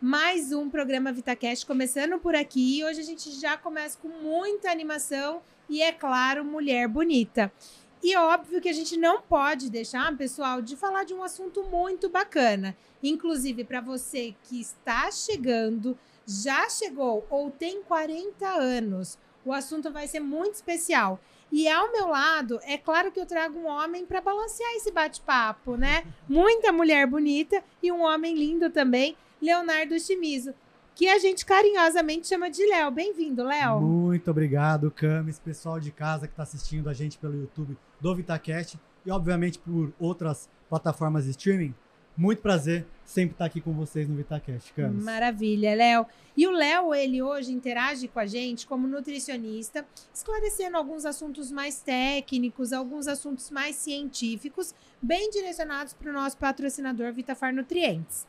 mais um programa VitaCast começando por aqui. Hoje a gente já começa com muita animação e, é claro, mulher bonita. E óbvio que a gente não pode deixar, pessoal, de falar de um assunto muito bacana. Inclusive, para você que está chegando, já chegou ou tem 40 anos, o assunto vai ser muito especial. E ao meu lado, é claro que eu trago um homem para balancear esse bate-papo, né? Muita mulher bonita e um homem lindo também, Leonardo Chimizo, que a gente carinhosamente chama de Léo. Bem-vindo, Léo. Muito obrigado, Camis, pessoal de casa que está assistindo a gente pelo YouTube do VitaCast e, obviamente, por outras plataformas de streaming. Muito prazer sempre estar aqui com vocês no VitaCast, Camis. Maravilha, Léo. E o Léo, ele hoje interage com a gente como nutricionista, esclarecendo alguns assuntos mais técnicos, alguns assuntos mais científicos, bem direcionados para o nosso patrocinador VitaFar Nutrientes.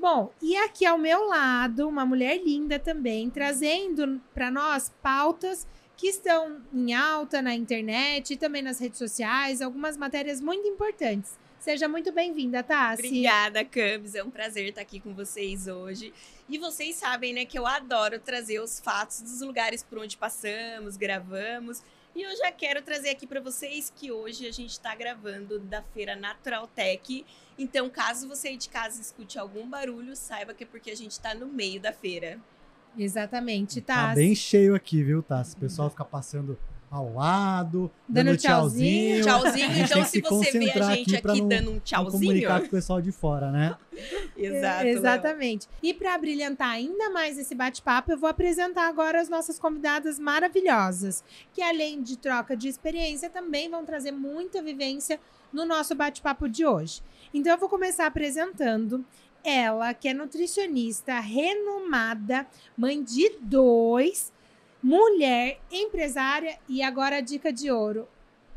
Bom, e aqui ao meu lado, uma mulher linda também, trazendo para nós pautas que estão em alta na internet e também nas redes sociais, algumas matérias muito importantes. Seja muito bem-vinda, Tassi. Obrigada, Camis. É um prazer estar aqui com vocês hoje. E vocês sabem, né, que eu adoro trazer os fatos dos lugares por onde passamos, gravamos. E eu já quero trazer aqui para vocês que hoje a gente está gravando da feira Natural Tech. Então, caso você aí de casa escute algum barulho, saiba que é porque a gente está no meio da feira. Exatamente, tá? Tá bem cheio aqui, viu, Tassi? O pessoal fica passando ao lado, dando, dando tchauzinho. Tchauzinho, então se, se você vê a gente aqui, aqui não, dando um tchauzinho. comunicar com o pessoal de fora, né? Exato. exatamente. E para brilhantar ainda mais esse bate-papo, eu vou apresentar agora as nossas convidadas maravilhosas, que além de troca de experiência, também vão trazer muita vivência no nosso bate-papo de hoje. Então eu vou começar apresentando ela, que é nutricionista renomada, mãe de dois mulher, empresária e agora a dica de ouro.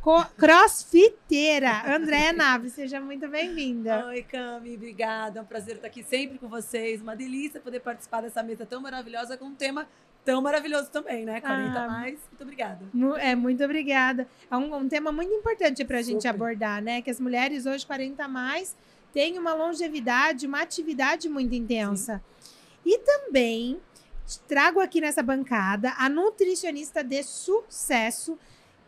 Crossfiteira, Andréa Naves, seja muito bem-vinda. Oi, Cami, obrigada. É um prazer estar aqui sempre com vocês. Uma delícia poder participar dessa mesa tão maravilhosa com um tema tão maravilhoso também, né? 40 ah, mais. Muito obrigada. É, muito obrigada. É um, um tema muito importante para a gente abordar, né? Que as mulheres hoje, 40 mais, têm uma longevidade, uma atividade muito intensa. Sim. E também trago aqui nessa bancada a nutricionista de sucesso,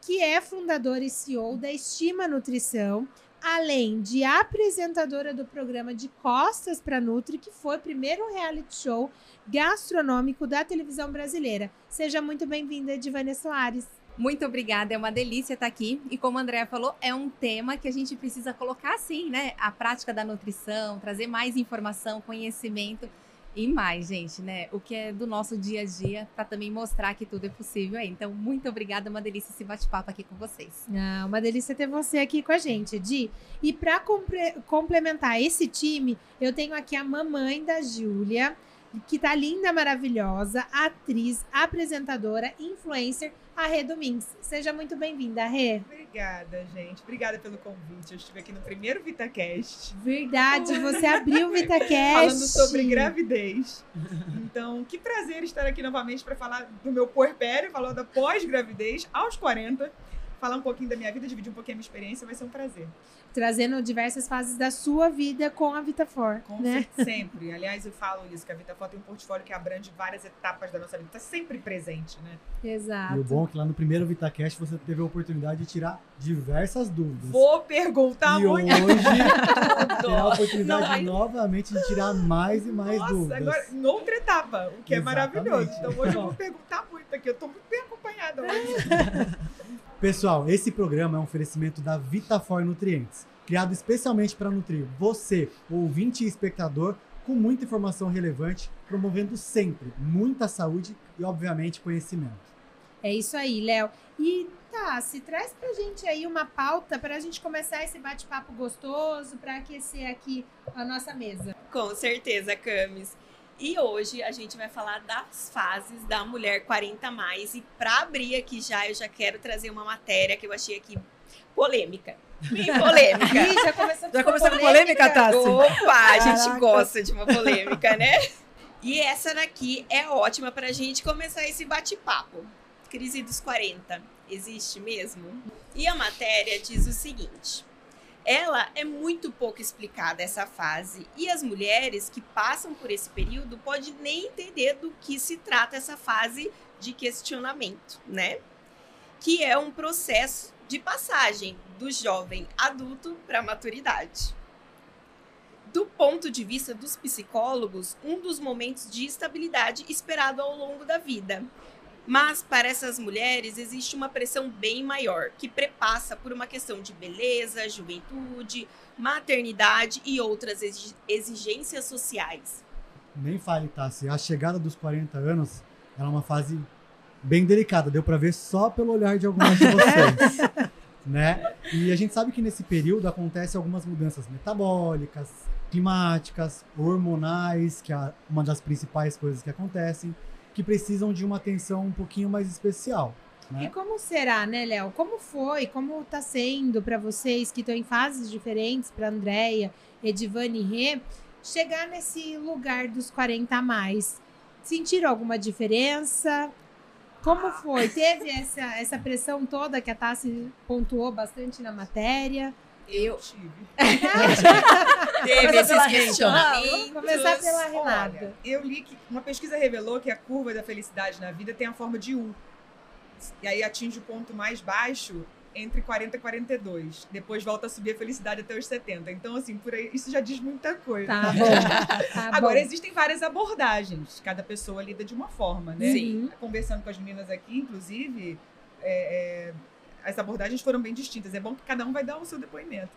que é fundadora e CEO da Estima Nutrição, além de apresentadora do programa de Costas para Nutri, que foi o primeiro reality show gastronômico da televisão brasileira. Seja muito bem-vinda, Edivânia Soares. Muito obrigada, é uma delícia estar aqui. E como a Andrea falou, é um tema que a gente precisa colocar assim, né? A prática da nutrição, trazer mais informação, conhecimento e mais, gente, né? O que é do nosso dia a dia, para também mostrar que tudo é possível aí. Então, muito obrigada, uma delícia esse bate-papo aqui com vocês. Ah, uma delícia ter você aqui com a gente, Di. E para complementar esse time, eu tenho aqui a mamãe da Júlia, que tá linda, maravilhosa, atriz, apresentadora, influencer a Rê Domingues. Seja muito bem-vinda, Rê. Obrigada, gente. Obrigada pelo convite. Eu estive aqui no primeiro VitaCast. Verdade, você abriu o VitaCast. Falando sobre gravidez. Então, que prazer estar aqui novamente para falar do meu puerpério, falando da pós-gravidez aos 40 falar um pouquinho da minha vida, dividir um pouquinho a minha experiência, vai ser um prazer. Trazendo diversas fases da sua vida com a Vitafor. Com né? sempre. Aliás, eu falo isso, que a Vitafor tem um portfólio que abrange várias etapas da nossa vida. Está sempre presente, né? Exato. E o bom é que lá no primeiro VitaCast você teve a oportunidade de tirar diversas dúvidas. Vou perguntar e muito. hoje terá a oportunidade Não, novamente de tirar mais e mais Nossa, dúvidas. agora, em outra etapa, o que Exatamente. é maravilhoso. Então hoje eu vou perguntar muito aqui. Eu estou muito bem acompanhada hoje. Pessoal, esse programa é um oferecimento da Vitafor Nutrientes, criado especialmente para nutrir você, ouvinte e espectador, com muita informação relevante, promovendo sempre muita saúde e, obviamente, conhecimento. É isso aí, Léo. E tá, se traz pra gente aí uma pauta para a gente começar esse bate-papo gostoso, para aquecer aqui a nossa mesa. Com certeza, Camis. E hoje a gente vai falar das fases da mulher 40 mais. E para abrir aqui já, eu já quero trazer uma matéria que eu achei aqui polêmica. Bem polêmica. Ih, já começou, já começou com polêmica, Tassi? Opa, a gente gosta de uma polêmica, né? E essa daqui é ótima para a gente começar esse bate-papo. Crise dos 40, existe mesmo? E a matéria diz o seguinte: ela é muito pouco explicada essa fase e as mulheres que passam por esse período podem nem entender do que se trata essa fase de questionamento, né? Que é um processo de passagem do jovem adulto para a maturidade. Do ponto de vista dos psicólogos, um dos momentos de estabilidade esperado ao longo da vida. Mas para essas mulheres existe uma pressão bem maior, que prepassa por uma questão de beleza, juventude, maternidade e outras exigências sociais. Nem fale, Tassi. A chegada dos 40 anos é uma fase bem delicada, deu para ver só pelo olhar de algumas de vocês. né? E a gente sabe que nesse período acontecem algumas mudanças metabólicas, climáticas, hormonais, que é uma das principais coisas que acontecem que precisam de uma atenção um pouquinho mais especial. Né? E como será, né, Léo? Como foi? Como está sendo para vocês que estão em fases diferentes, para Andréia, Edivane e Rê, chegar nesse lugar dos 40 a mais? Sentiram alguma diferença? Como foi? Teve essa, essa pressão toda que a Tassi pontuou bastante na matéria? Eu tive. Teve esses questionamentos. Começar pela Renata. Olha, eu li que uma pesquisa revelou que a curva da felicidade na vida tem a forma de U. E aí atinge o ponto mais baixo entre 40 e 42. Depois volta a subir a felicidade até os 70. Então, assim, por aí, isso já diz muita coisa. Tá bom. Tá Agora, bom. existem várias abordagens. Cada pessoa lida de uma forma, né? Sim. Conversando com as meninas aqui, inclusive, é, é, as abordagens foram bem distintas. É bom que cada um vai dar o seu depoimento.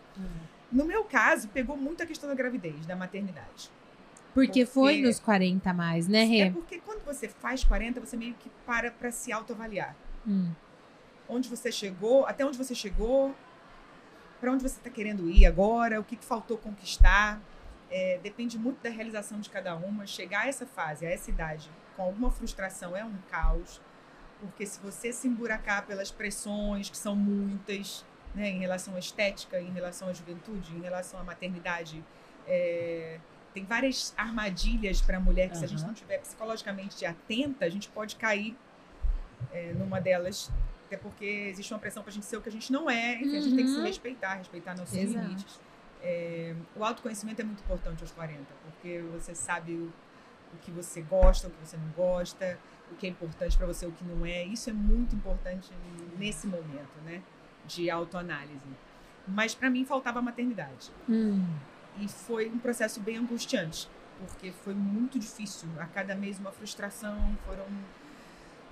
No meu caso, pegou muito a questão da gravidez, da maternidade. Porque foi porque- nos 40 a mais, né, Rê? É porque quando você faz 40, você meio que para para se autoavaliar. Hum. Onde você chegou, até onde você chegou, para onde você está querendo ir agora, o que, que faltou conquistar. É, depende muito da realização de cada uma. Chegar a essa fase, a essa idade, com alguma frustração é um caos. Porque se você se emburacar pelas pressões, que são muitas, né, em relação à estética, em relação à juventude, em relação à maternidade, é, tem várias armadilhas para a mulher que, se a gente não tiver psicologicamente atenta, a gente pode cair é, numa delas. Até porque existe uma pressão para a gente ser o que a gente não é. Enfim, a gente tem que se Uhum. respeitar, respeitar nossos Exato. limites. É, o autoconhecimento é muito importante aos 40, porque você sabe o, o que você gosta, o que você não gosta, o que é importante para você, o que não é. Isso é muito importante nesse momento, né? De autoanálise. Mas para mim faltava a maternidade. Hum. E foi um processo bem angustiante, porque foi muito difícil. A cada mês uma frustração. Foram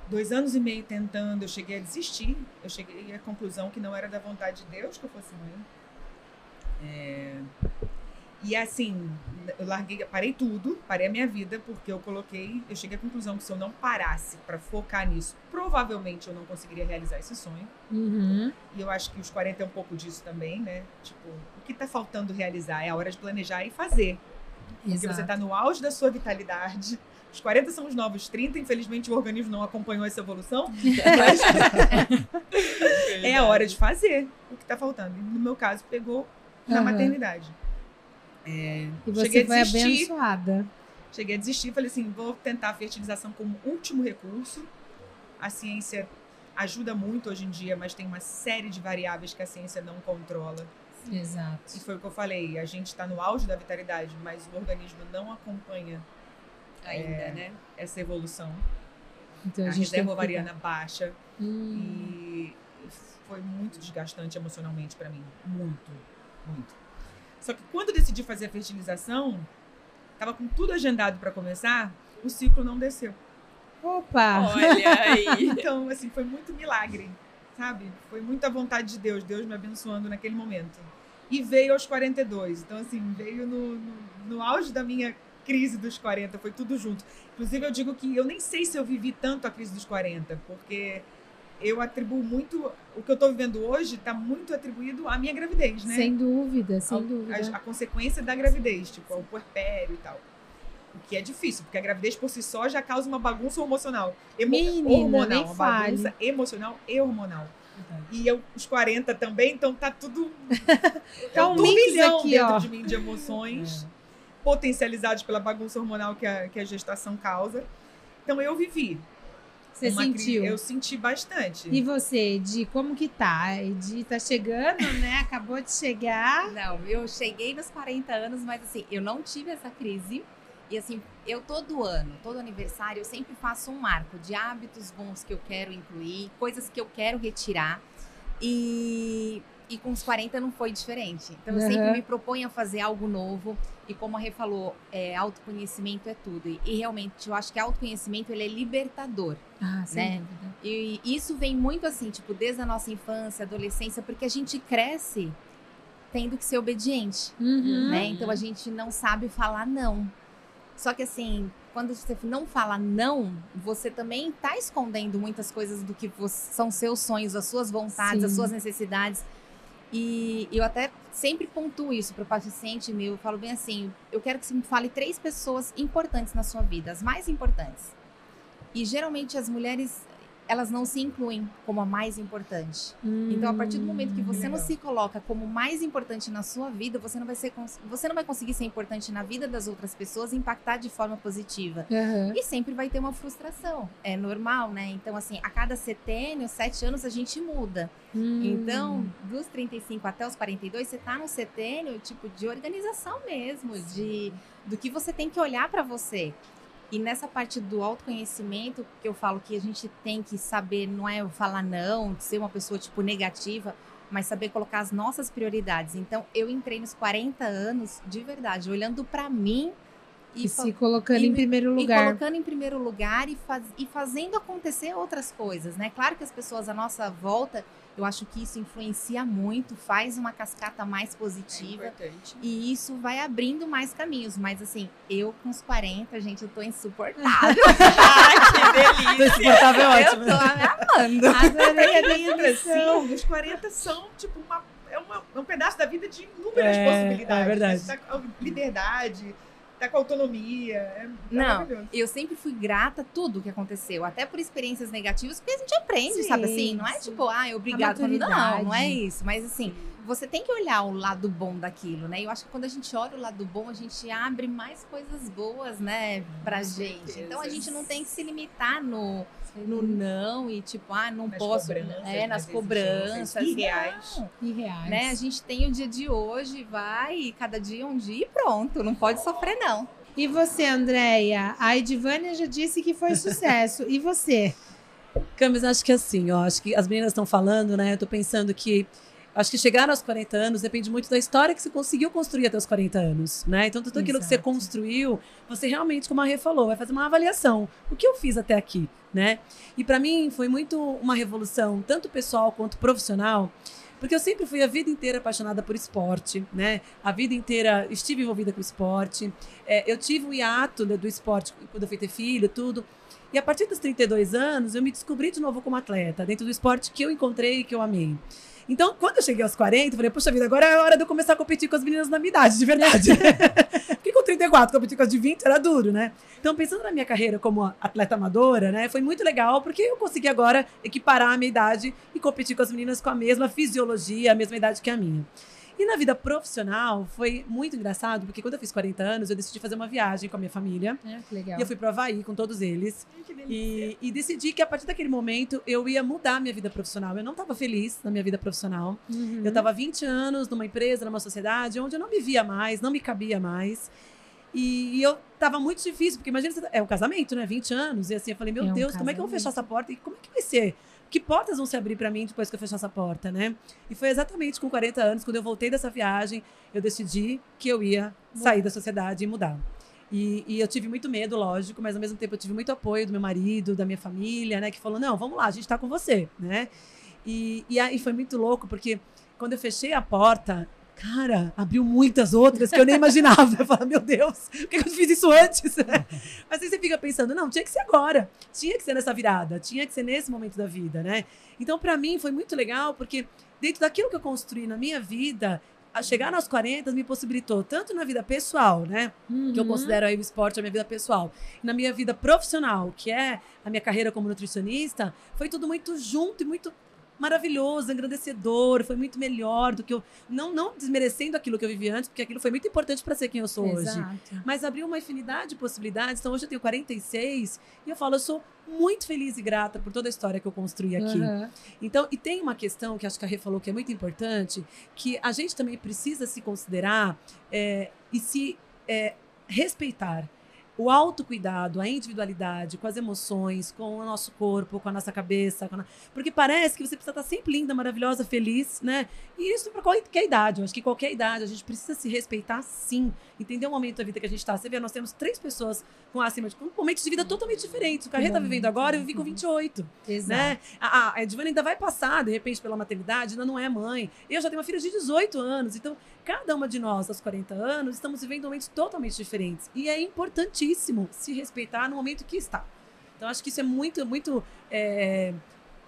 dois anos e meio tentando. Eu cheguei a desistir. Eu cheguei à conclusão que não era da vontade de Deus que eu fosse mãe. É, E assim, eu larguei, parei tudo, parei a minha vida, porque eu coloquei, eu cheguei à conclusão que se eu não parasse para focar nisso, provavelmente eu não conseguiria realizar esse sonho. Uhum. E eu acho que os 40 é um pouco disso também, né? Tipo, o que tá faltando realizar? É a hora de planejar e fazer. Porque Exato. você tá no auge da sua vitalidade. Os 40 são os novos 30, infelizmente o organismo não acompanhou essa evolução. Mas é a hora de fazer o que tá faltando. E no meu caso, pegou na Aham. maternidade. É, E você cheguei a foi desistir. abençoada. Cheguei a desistir, falei assim, vou tentar a fertilização como último recurso. A ciência ajuda muito hoje em dia, mas tem uma série de variáveis que a ciência não controla. E Exato. foi o que eu falei, a gente está no auge da vitalidade, mas o organismo não acompanha Ainda, É. né? essa evolução. Então A, a, reserva ovariana baixa. Hum. e foi muito desgastante emocionalmente para mim, muito, muito. Só que quando eu decidi fazer a fertilização, tava com tudo agendado para começar, o ciclo não desceu. Opa! Olha aí. Então, assim, foi muito milagre, sabe? Foi muita vontade de Deus, Deus me abençoando naquele momento. E veio aos 42. Então, assim, veio no, no, no auge da minha crise dos 40, foi tudo junto. Inclusive, eu digo que eu nem sei se eu vivi tanto a crise dos 40, porque eu atribuo muito. O que eu tô vivendo hoje está muito atribuído à minha gravidez, né? Sem dúvida, sem Ao- dúvida. A, a consequência da gravidez, tipo, ao puerpério e tal. O que é difícil, porque a gravidez por si só já causa uma bagunça hormonal. Emo Menina, hormonal, nem uma fale. bagunça emocional e hormonal. E eu, os 40 também, então tá tudo. Tá é um turbilhão aqui, dentro ó. de mim de emoções, potencializados pela bagunça hormonal que a, que a gestação causa. Então eu vivi. Você uma crise- sentiu? Eu senti bastante. E você, Edi, como que tá? Edi tá chegando, né? Acabou de chegar. Não, eu cheguei nos 40 anos, mas assim, eu não tive essa crise. E assim, eu todo ano, todo aniversário, eu sempre faço um marco de hábitos bons que eu quero incluir, coisas que eu quero retirar. E, e com os 40 não foi diferente. Então eu sempre Aham. me proponho a fazer algo novo. E como a Rê falou, é, autoconhecimento é tudo. E, e realmente, eu acho que autoconhecimento ele é libertador. Ah, sem E isso vem muito assim, tipo, desde a nossa infância, adolescência, porque a gente cresce tendo que ser obediente, Uhum. né? Então a gente não sabe falar não. Só que assim, quando você não fala não, você também tá escondendo muitas coisas do que você- são seus sonhos, as suas vontades, as Sim. suas necessidades. E eu até sempre pontuo isso para o paciente meu. Eu falo bem assim: eu quero que você me fale três pessoas importantes na sua vida, as mais importantes. E geralmente as mulheres, elas não se incluem como a mais importante. Então, a partir do momento que você não se coloca como mais importante na sua vida, você não vai ser você não vai conseguir ser importante na vida das outras pessoas e impactar de forma positiva. Aham. E sempre vai ter uma frustração. É normal, né? Então, assim, a cada setênio, sete anos, a gente muda. Hum. Então, dos 35 até os 42, você tá no setênio, tipo, de organização mesmo, de do que você tem que olhar para você. E nessa parte do autoconhecimento, que eu falo que a gente tem que saber, não é falar não, ser uma pessoa, tipo, negativa, mas saber colocar as nossas prioridades. Então, eu entrei nos 40 anos, de verdade, olhando para mim E e, se colocando e em me- primeiro e lugar. colocando em primeiro lugar e, faz- e fazendo acontecer outras coisas, né? Claro que as pessoas à nossa volta, eu acho que isso influencia muito, faz uma cascata mais É positiva. importante. E isso vai abrindo mais caminhos. Mas assim, eu com os 40, gente, eu tô insuportável. Ai, que delícia. Insuportável é eu ótimo. tô amando. Adorei a definição. sim. Os 40 são, tipo, uma, é, uma- é um pedaço da vida de inúmeras É, possibilidades. é verdade. Tá liberdade, tá com autonomia. É Não, maravilhoso. eu sempre fui grata a tudo que aconteceu, até por experiências negativas, porque a gente aprende, Sim, sabe assim? Não é sim. tipo, ah, obrigado. quando- Não, não é isso. Mas assim, você tem que olhar o lado bom daquilo, né? Eu acho que quando a gente olha o lado bom, a gente abre mais coisas boas, né, pra gente. Então a gente não tem que se limitar no, no não e tipo, ah, não Nas posso. cobranças, é, nas cobranças. exigências irreais. Não. Irreais. Né? A gente tem o dia de hoje, vai, e cada dia é um dia e pronto. Não pode sofrer, não. E você, Andréia? A Edivânia já disse que foi sucesso. E você? Camis, acho que assim, ó, acho que as meninas estão falando, né? Eu tô pensando que acho que chegar aos 40 anos depende muito da história que você conseguiu construir até os 40 anos, né? Então, tudo aquilo que você Exato. construiu, você realmente, como a Rê falou, vai fazer uma avaliação. O que eu fiz até aqui, né? E para mim foi muito uma revolução, tanto pessoal quanto profissional, porque eu sempre fui a vida inteira apaixonada por esporte, né? A vida inteira estive envolvida com esporte. É, eu tive o hiato né, do esporte quando eu fui ter filho, tudo. E a partir dos 32 anos, eu me descobri de novo como atleta, dentro do esporte que eu encontrei e que eu amei. Então, quando eu cheguei aos 40, eu falei, poxa vida, agora é hora de eu começar a competir com as meninas na minha idade, de verdade. Porque com 34, competir com as de 20 era duro, né? Então, pensando na minha carreira como atleta amadora, né, foi muito legal, porque eu consegui agora equiparar a minha idade e competir com as meninas com a mesma fisiologia, a mesma idade que a minha. E na vida profissional, foi muito engraçado, porque quando eu fiz 40 anos, eu decidi fazer uma viagem com a minha família. É, que legal. E eu fui pro Havaí com todos eles. Ai, que delícia. E, e decidi que a partir daquele momento eu ia mudar a minha vida profissional. Eu não estava feliz na minha vida profissional. Uhum. Eu estava 20 anos numa empresa, numa sociedade, onde eu não me via mais, não me cabia mais. E, e eu tava muito difícil, porque imagina, você- é um casamento, né? 20 anos. E assim, eu falei, meu É um Deus, como é que eu vou casamento. fechar essa porta? E como é que vai ser? Que portas vão se abrir para mim depois que eu fechar essa porta, né? E foi exatamente com 40 anos, quando eu voltei dessa viagem, eu decidi que eu ia sair da sociedade e mudar. E, e eu tive muito medo, lógico, mas ao mesmo tempo eu tive muito apoio do meu marido, da minha família, né? Que falou, não, vamos lá, a gente tá com você, né? E, e aí foi muito louco, porque quando eu fechei a porta, cara, abriu muitas outras que eu nem imaginava. Eu falava, meu Deus, por que eu fiz isso antes? Mas aí você fica pensando, não, tinha que ser agora. Tinha que ser nessa virada, tinha que ser nesse momento da vida, né? Então, pra mim, foi muito legal, porque dentro daquilo que eu construí na minha vida, a chegar aos 40 me possibilitou, tanto na vida pessoal, né? que eu Uhum. considero aí o esporte a minha vida pessoal. Na minha vida profissional, que é a minha carreira como nutricionista, foi tudo muito junto e muito maravilhoso, engrandecedor, foi muito melhor do que eu. Não, não desmerecendo aquilo que eu vivi antes, porque aquilo foi muito importante para ser quem eu sou hoje. Exato. Mas abriu uma infinidade de possibilidades. Então hoje eu tenho 46 e eu falo, eu sou muito feliz e grata por toda a história que eu construí aqui. Aham. Então, e tem uma questão que acho que a Rê falou que é muito importante, que a gente também precisa se considerar é, e se é, respeitar. O autocuidado, a individualidade, com as emoções, com o nosso corpo, com a nossa cabeça. a Porque parece que você precisa estar sempre linda, maravilhosa, feliz, né? E isso para qualquer idade. Eu acho que qualquer idade a gente precisa se respeitar sim. Entender o momento da vida que a gente está. Você vê, nós temos três pessoas com acima de com momentos de vida totalmente diferentes. O Carré está vivendo agora, eu vivi com 28 Exato. né? A, a, a Edvana ainda vai passar, de repente, pela maternidade, ainda não é mãe. Eu já tenho uma filha de 18 anos. Então, cada uma de nós, aos 40 anos, estamos vivendo momentos totalmente diferentes. E é importantíssimo se respeitar no momento que está. Então, acho que isso é muito, muito é,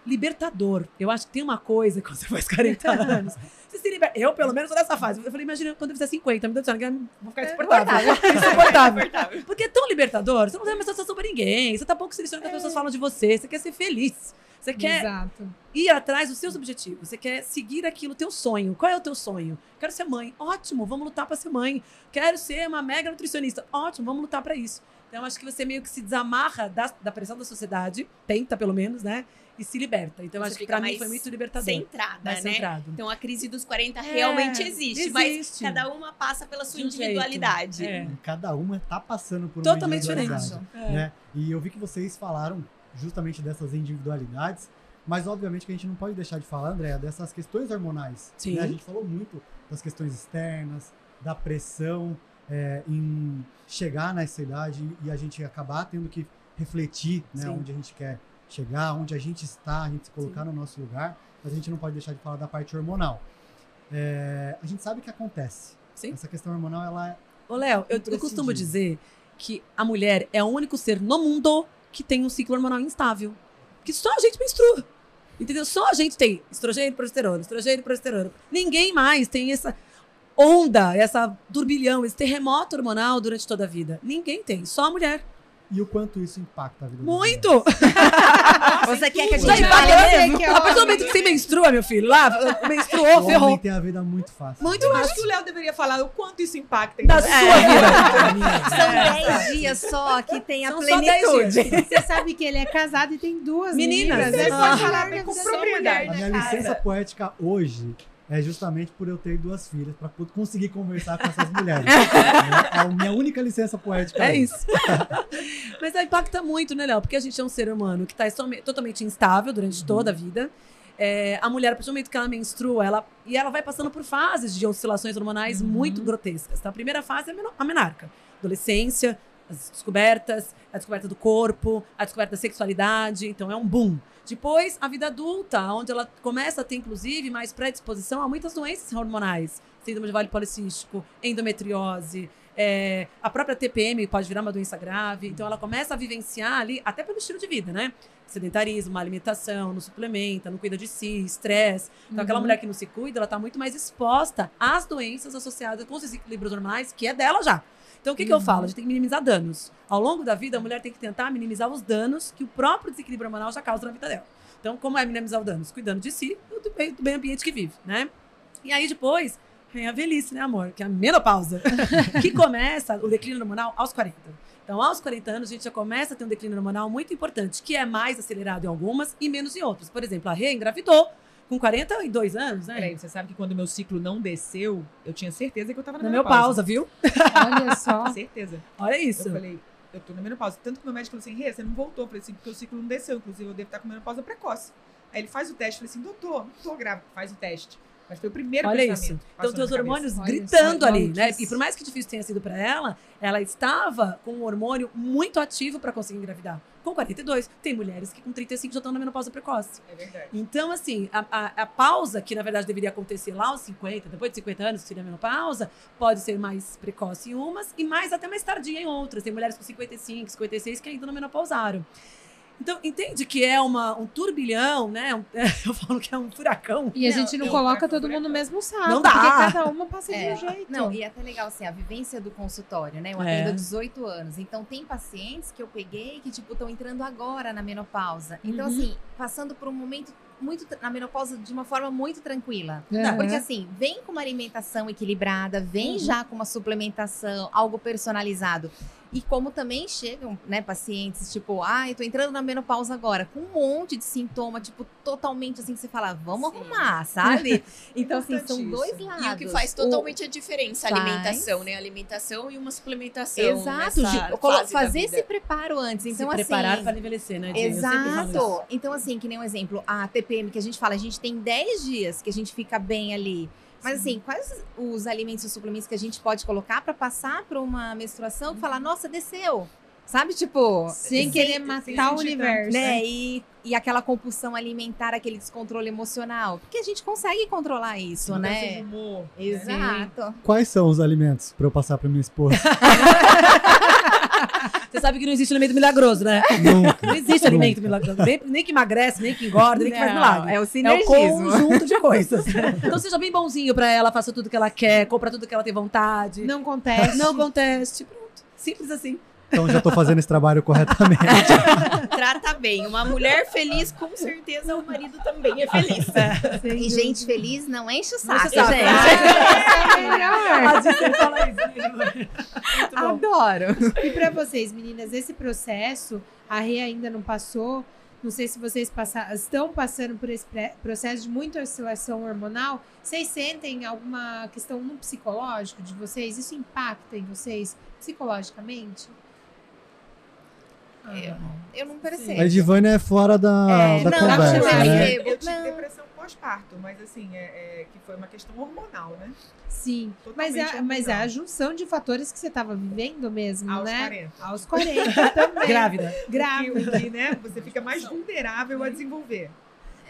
libertador. Eu acho que tem uma coisa, quando você faz 40 anos, você se liberta. Eu, pelo menos, nessa fase. Eu falei, imagina quando eu fizer 50, me deu vou ficar insuportável. Insuportável. Porque é tão libertador. Você não tem mais sensação pra ninguém. Você tá pouco se que as pessoas falam de você. Você quer ser feliz. Você quer Exato. ir atrás dos seus objetivos. Você quer seguir aquilo, teu sonho. Qual é o teu sonho? Quero ser mãe. Ótimo, vamos lutar para ser mãe. Quero ser uma mega nutricionista. Ótimo, vamos lutar para isso. Então, acho que você meio que se desamarra da, da pressão da sociedade, tenta pelo menos, né? E se liberta. Então, Você acho que para mim foi muito libertador. Centrada, mais né? centrado. Então a crise dos 40 É, realmente existe, mas existe. cada uma passa pela sua De individualidade. É. Cada uma tá passando por uma Totalmente diferente. É. né? E eu vi que vocês falaram justamente dessas individualidades, mas obviamente que a gente não pode deixar de falar, Andréa, dessas questões hormonais. Sim. né? A gente falou muito das questões externas, da pressão é, em chegar nessa idade e a gente acabar tendo que refletir né, Sim. onde a gente quer chegar, onde a gente está, a gente se colocar no nosso lugar, mas a gente não pode deixar de falar da parte hormonal. É, a gente sabe que acontece. Sim. Essa questão hormonal, ela é Ô, Léo, eu, eu costumo dizer que a mulher é o único ser no mundo que tem um ciclo hormonal instável. Que só a gente menstrua. Entendeu? Só a gente tem estrogênio, progesterona, estrogênio, progesterona. Ninguém mais tem essa onda, essa turbilhão, esse terremoto hormonal durante toda a vida. Ninguém tem, só a mulher. E o quanto isso impacta a vida Muito! Você quer que a gente impacta fale mesmo. que é A partir do homem. momento que você menstrua, meu filho, lá, menstruou, O homem ferrou. tem a vida muito fácil. Muito Eu mais acho que o Léo deveria falar o quanto isso impacta em da sua vida. A minha- São 10 dias só que tem a São só 10 plenitude. Você sabe que ele é casado e tem duas Meninas. meninas. Ele É pode só falar com vida propriedade. da A minha licença poética hoje é justamente por eu ter duas filhas, para conseguir conversar com essas mulheres. é a minha única licença poética. É hoje. isso. Mas aí impacta muito, né, Léo? Porque a gente é um ser humano que está totalmente instável durante toda a vida. É, a mulher, a partir do momento que ela menstrua, ela, e ela vai passando por fases de oscilações hormonais muito grotescas. Tá? A primeira fase é a menarca. Adolescência, as descobertas, a descoberta do corpo, a descoberta da sexualidade. Então é um boom. Depois, a vida adulta, onde ela começa a ter, inclusive, mais predisposição a muitas doenças hormonais. Síndrome de vale policístico, endometriose, é, a própria TPM pode virar uma doença grave. Então, ela começa a vivenciar ali, até pelo estilo de vida, né? Sedentarismo, má alimentação, não suplementa, não cuida de si, estresse. Então, aquela Uhum. mulher que não se cuida, ela está muito mais exposta às doenças associadas com os desequilíbrios hormonais, que é dela já. Então, o que, que eu falo? A gente tem que minimizar danos. Ao longo da vida, a mulher tem que tentar minimizar os danos que o próprio desequilíbrio hormonal já causa na vida dela. Então, como é minimizar os danos? Cuidando de si e do bem, do bem ambiente que vive, né? E aí, depois, vem a velhice, né, amor? Que é a menopausa. que começa o declínio hormonal aos 40. Então, aos 40 anos, a gente já começa a ter um declínio hormonal muito importante, que é mais acelerado em algumas e menos em outras. Por exemplo, a Rê engravidou com 42 anos, né? Peraí, você sabe que quando meu ciclo não desceu, eu tinha certeza que eu tava na Na menopausa. menopausa, viu? Olha só. Certeza. Olha isso. Eu falei, eu tô na menopausa. Tanto que meu médico falou assim, Rê, você não voltou. Eu falei assim, porque o ciclo não desceu. Inclusive, eu devo estar com menopausa precoce. Aí ele faz o teste. Eu falei assim, doutor, não tô grávida. Faz o teste. Mas foi o primeiro Olha pensamento isso. que Então, teus cabeça. hormônios Olha gritando só, ali, né? E por mais que difícil tenha sido pra ela, ela estava com um hormônio muito ativo pra conseguir engravidar. Com 42. Tem mulheres que com 35 já estão na menopausa precoce. É verdade. Então, assim, a, a, a pausa, que na verdade deveria acontecer lá aos 50, depois de 50 anos, seria a menopausa, pode ser mais precoce em umas e mais até mais tardia em outras. Tem mulheres com 55, 56 que ainda não menopausaram. Então, entende que é uma, um turbilhão, né? Um- eu falo que é um furacão. E a Não, gente não coloca todo mundo no mesmo saco. Não dá. Porque cada uma passa de É. um jeito. Não, e é até legal, assim, a vivência do consultório, né? Eu É. atendo há 18 anos. Então, tem pacientes que eu peguei que, tipo, estão entrando agora na menopausa. Então, Uhum. assim, passando por um momento muito na menopausa de uma forma muito tranquila. Aham. Porque, assim, vem com uma alimentação equilibrada, vem Uhum. já com uma suplementação, algo personalizado. E como também chegam, né, pacientes, tipo, ah, eu tô entrando na menopausa agora, com um monte de sintoma, tipo, totalmente assim, que você fala, vamos Sim. arrumar, sabe? Então, assim, são dois lados. E o que faz totalmente a diferença, a faz. alimentação, né? Alimentação e uma suplementação. Exato, fazer esse preparo antes. Então, Se assim. preparar para envelhecer, né? Exato. Então, assim, que nem um exemplo, a TPM que a gente fala, a gente tem 10 dias que a gente fica bem ali. Mas assim, quais os alimentos e suplementos que a gente pode colocar pra passar pra uma menstruação e falar, nossa, desceu. Sabe, tipo, Sem querer matar sem o universo. né? E, e aquela compulsão alimentar, aquele descontrole emocional. Porque a gente consegue controlar isso, né? humor, né? Exato. Quais são os alimentos pra eu passar pra minha esposa? Você sabe que não existe alimento milagroso, né? Nunca. Não existe alimento milagroso. Nem, nem que emagrece, nem que engorda, nem que faz Não, milagre. É o É o sinergismo. conjunto de coisas. Então seja bem bonzinho pra ela, faça tudo que ela quer, compra tudo que ela tem vontade. Não acontece. Não conteste. Pronto. Simples assim. Então já tô fazendo esse trabalho corretamente. Trata bem. Uma mulher feliz, com certeza o marido também é feliz. E gente feliz não enche o saco, enche o saco. gente. É bom. Adoro. E pra vocês, meninas, esse processo, a Rê ainda não passou. Não sei se vocês passa- estão passando por esse processo de muita oscilação hormonal. Vocês sentem alguma questão no psicológico de vocês? Isso impacta em vocês psicologicamente? Eu não, eu não percebo. A Divânia é fora da, É, da não, conversa, eu né? Eu tive Não. depressão pós-parto, mas assim, é, é que foi uma questão hormonal, né? Sim. Mas é, mas é a junção de fatores que você estava vivendo mesmo, Aos né? 40. Aos 40 também. Grávida. Grávida. Que, que, né, você fica mais vulnerável a desenvolver.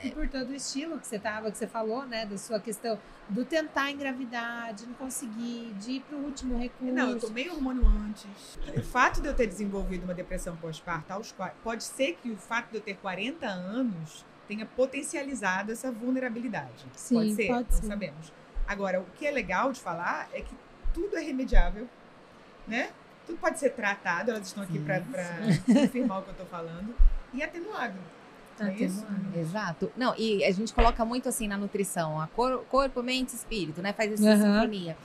E por todo o estilo que você tava, que você falou, né? Da sua questão do tentar engravidar, de não conseguir, de ir pro último recurso. Não, eu tomei hormônio antes. O fato de eu ter desenvolvido uma depressão pós-parto, aos pode ser que o fato de eu ter 40 anos tenha potencializado essa vulnerabilidade. Sim, pode ser, pode não ser. sabemos. Agora, o que é legal de falar é que tudo é remediável, né? Tudo pode ser tratado, elas estão aqui para confirmar o que eu estou falando, e atenuado. Isso? Exato. Não, e a gente coloca muito assim na nutrição, a cor- corpo, mente, espírito, né? Faz essa Aham. sintonia.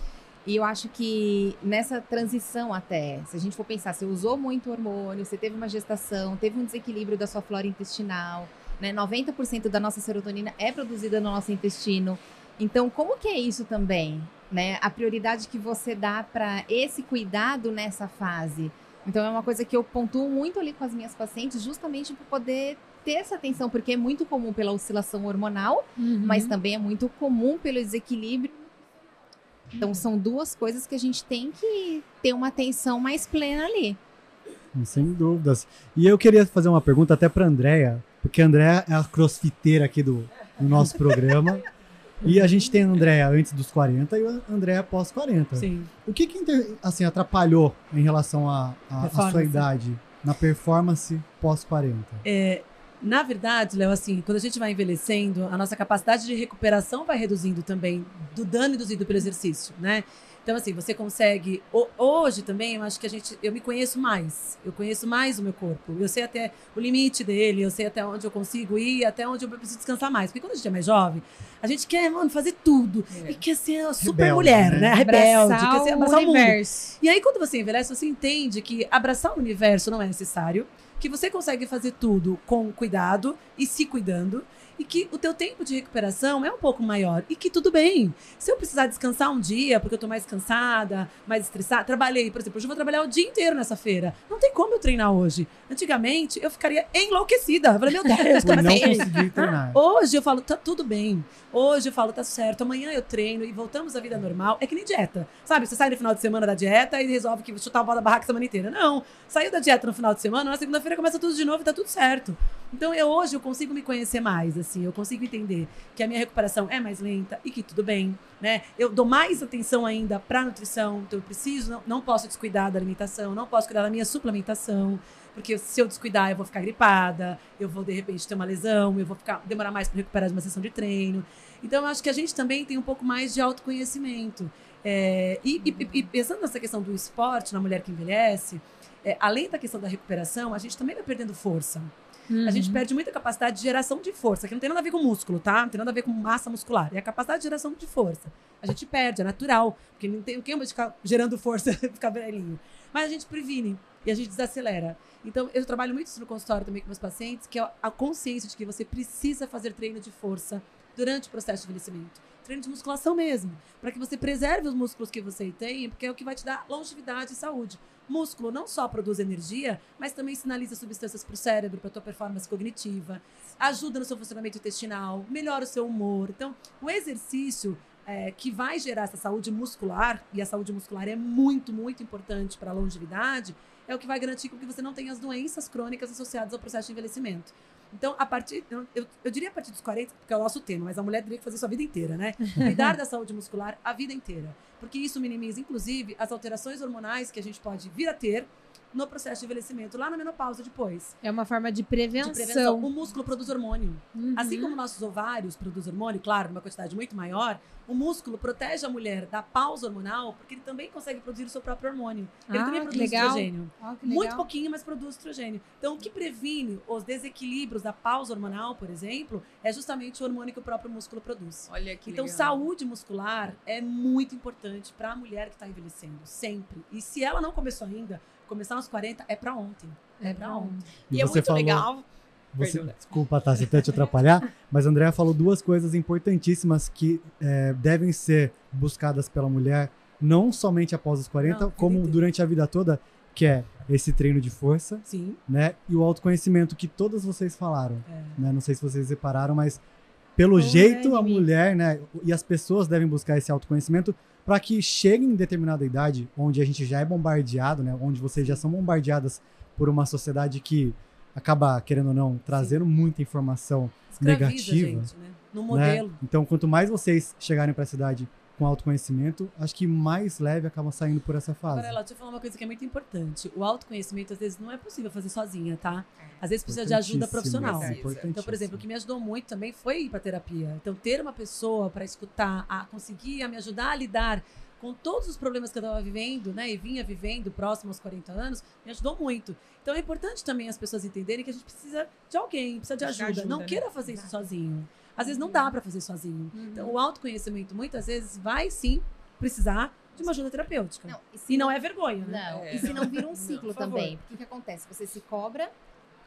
E eu acho que nessa transição até, se a gente for pensar, você usou muito hormônio, você teve uma gestação, teve um desequilíbrio da sua flora intestinal, né? 90% da nossa serotonina é produzida no nosso intestino. Então, como que é isso também, né? A prioridade que você dá para esse cuidado nessa fase. Então, é uma coisa que eu pontuo muito ali com as minhas pacientes, justamente para poder ter essa atenção, porque é muito comum pela oscilação hormonal, Uhum. mas também é muito comum pelo desequilíbrio. Então, são duas coisas que a gente tem que ter uma atenção mais plena ali. Sem dúvidas. E eu queria fazer uma pergunta até para Andréia, porque a Andréia é a crossfiteira aqui do, do nosso programa. E a gente tem a Andréia antes dos 40 e a Andréia pós 40. Sim. O que, que assim, atrapalhou em relação à sua idade na performance pós 40? É, na verdade, Léo, assim, quando a gente vai envelhecendo, a nossa capacidade de recuperação vai reduzindo também do dano induzido pelo exercício, né? Então, assim, você consegue. ho- Hoje também, eu acho que a gente. Eu me conheço mais. Eu conheço mais o meu corpo. Eu sei até o limite dele, eu sei até onde eu consigo ir, até onde eu preciso descansar mais. Porque quando a gente é mais jovem, a gente quer, mano, fazer tudo. E quer ser a super Rebelde, mulher, né? né? Rebelde, abraçar quer ser o abraçar o mundo. universo. E aí, quando você envelhece, você entende que abraçar o universo não é necessário, que você consegue fazer tudo com cuidado e se cuidando, e que o teu tempo de recuperação é um pouco maior. E que tudo bem. Se eu precisar descansar um dia, porque eu tô mais cansada, mais estressada, trabalhei, por exemplo, hoje eu vou trabalhar o dia inteiro nessa feira. Não tem como eu treinar hoje. Antigamente, eu ficaria enlouquecida. Eu falei, meu Deus, como não assim? conseguir treinar. Hoje eu falo, tá tudo bem. Hoje eu falo, tá certo. Amanhã eu treino e voltamos à vida normal. É que nem dieta. Sabe? Você sai no final de semana da dieta e resolve que chutar o pau da barraca a semana inteira. Não. Saiu da dieta no final de semana, na segunda-feira segunda-feira começa tudo de novo e tá tudo certo. Então eu hoje eu consigo me conhecer mais, assim, eu consigo entender que a minha recuperação é mais lenta e que tudo bem, né? Eu dou mais atenção ainda para nutrição, então eu preciso, não, não posso descuidar da alimentação, não posso cuidar da minha suplementação, porque se eu descuidar eu vou ficar gripada, eu vou de repente ter uma lesão, eu vou ficar demorar mais para recuperar de uma sessão de treino. Então eu acho que a gente também tem um pouco mais de autoconhecimento. É, e, e, e pensando nessa questão do esporte na mulher que envelhece, é, além da questão da recuperação, a gente também vai perdendo força. Uhum. A gente perde muita capacidade de geração de força, que não tem nada a ver com músculo, tá? Não tem nada a ver com massa muscular. É a capacidade de geração de força. A gente perde, é natural. Porque não tem o que de ficar gerando força ficar velhinho. Mas a gente previne e a gente desacelera. Então, eu trabalho muito isso no consultório também com meus pacientes, que é a consciência de que você precisa fazer treino de força durante o processo de envelhecimento. Treino de musculação mesmo, para que você preserve os músculos que você tem, porque é o que vai te dar longevidade e saúde. Músculo não só produz energia, mas também sinaliza substâncias para o cérebro, para a tua performance cognitiva, ajuda no seu funcionamento intestinal, melhora o seu humor. Então, o exercício é, que vai gerar essa saúde muscular, e a saúde muscular é muito, muito importante para a longevidade, é o que vai garantir que você não tenha as doenças crônicas associadas ao processo de envelhecimento. Então, a partir, eu, eu, diria a partir dos 40, porque é o nosso tema, mas a mulher teria que fazer isso a vida inteira, né? Cuidar da saúde muscular a vida inteira. Porque isso minimiza, inclusive, as alterações hormonais que a gente pode vir a ter no processo de envelhecimento, lá na menopausa depois. É uma forma de prevenção. De prevenção. O músculo produz hormônio. Uhum. Assim como nossos ovários produzem hormônio, claro, numa quantidade muito maior, o músculo protege a mulher da pausa hormonal, porque ele também consegue produzir o seu próprio hormônio. Ele Ah, também que produz legal. estrogênio. Que Muito pouquinho, mas produz estrogênio. Então, o que previne os desequilíbrios da pausa hormonal, por exemplo, é justamente o hormônio que o próprio músculo produz. Olha que Então, legal. saúde muscular é muito importante para a mulher que está envelhecendo, sempre. E se ela não começou ainda, começar aos 40 é para ontem. É para ontem. E é você muito falou, legal. Você, desculpa, Tassi, até te atrapalhar, mas a Andrea falou duas coisas importantíssimas que é, devem ser buscadas pela mulher, não somente após os 40, Não, como inteira. durante a vida toda, que é esse treino de força, Sim. né? E o autoconhecimento que todas vocês falaram, É. né? Não sei se vocês repararam, mas pelo jeito a mulher, né? E as pessoas devem buscar esse autoconhecimento para que cheguem em determinada idade, onde a gente já é bombardeado, né? Onde vocês já são bombardeadas por uma sociedade que acaba, querendo ou não, trazendo muita informação Escraviza, Negativa, gente, né? No né? modelo. Então, quanto mais vocês chegarem para essa idade com autoconhecimento, acho que mais leve acabam saindo por essa fase. Agora, Ela, deixa eu falar uma coisa que é muito importante. O autoconhecimento, às vezes, não é possível fazer sozinha, tá? Às vezes precisa de ajuda profissional. Então, por exemplo, o que me ajudou muito também foi ir para terapia. Então, ter uma pessoa para escutar, a conseguir a me ajudar a lidar com todos os problemas que eu estava vivendo, né, e vinha vivendo próximo aos 40 anos, me ajudou muito. Então, é importante também as pessoas entenderem que a gente precisa de alguém, precisa de ajuda. ajuda, não né? queira fazer isso sozinho. Às vezes não dá para fazer sozinho. Então, o autoconhecimento muitas vezes vai sim precisar de uma ajuda terapêutica. Não, e se E não é vergonha, né? Não, É. e se não vira um ciclo favor. também? Porque o que acontece? Você se cobra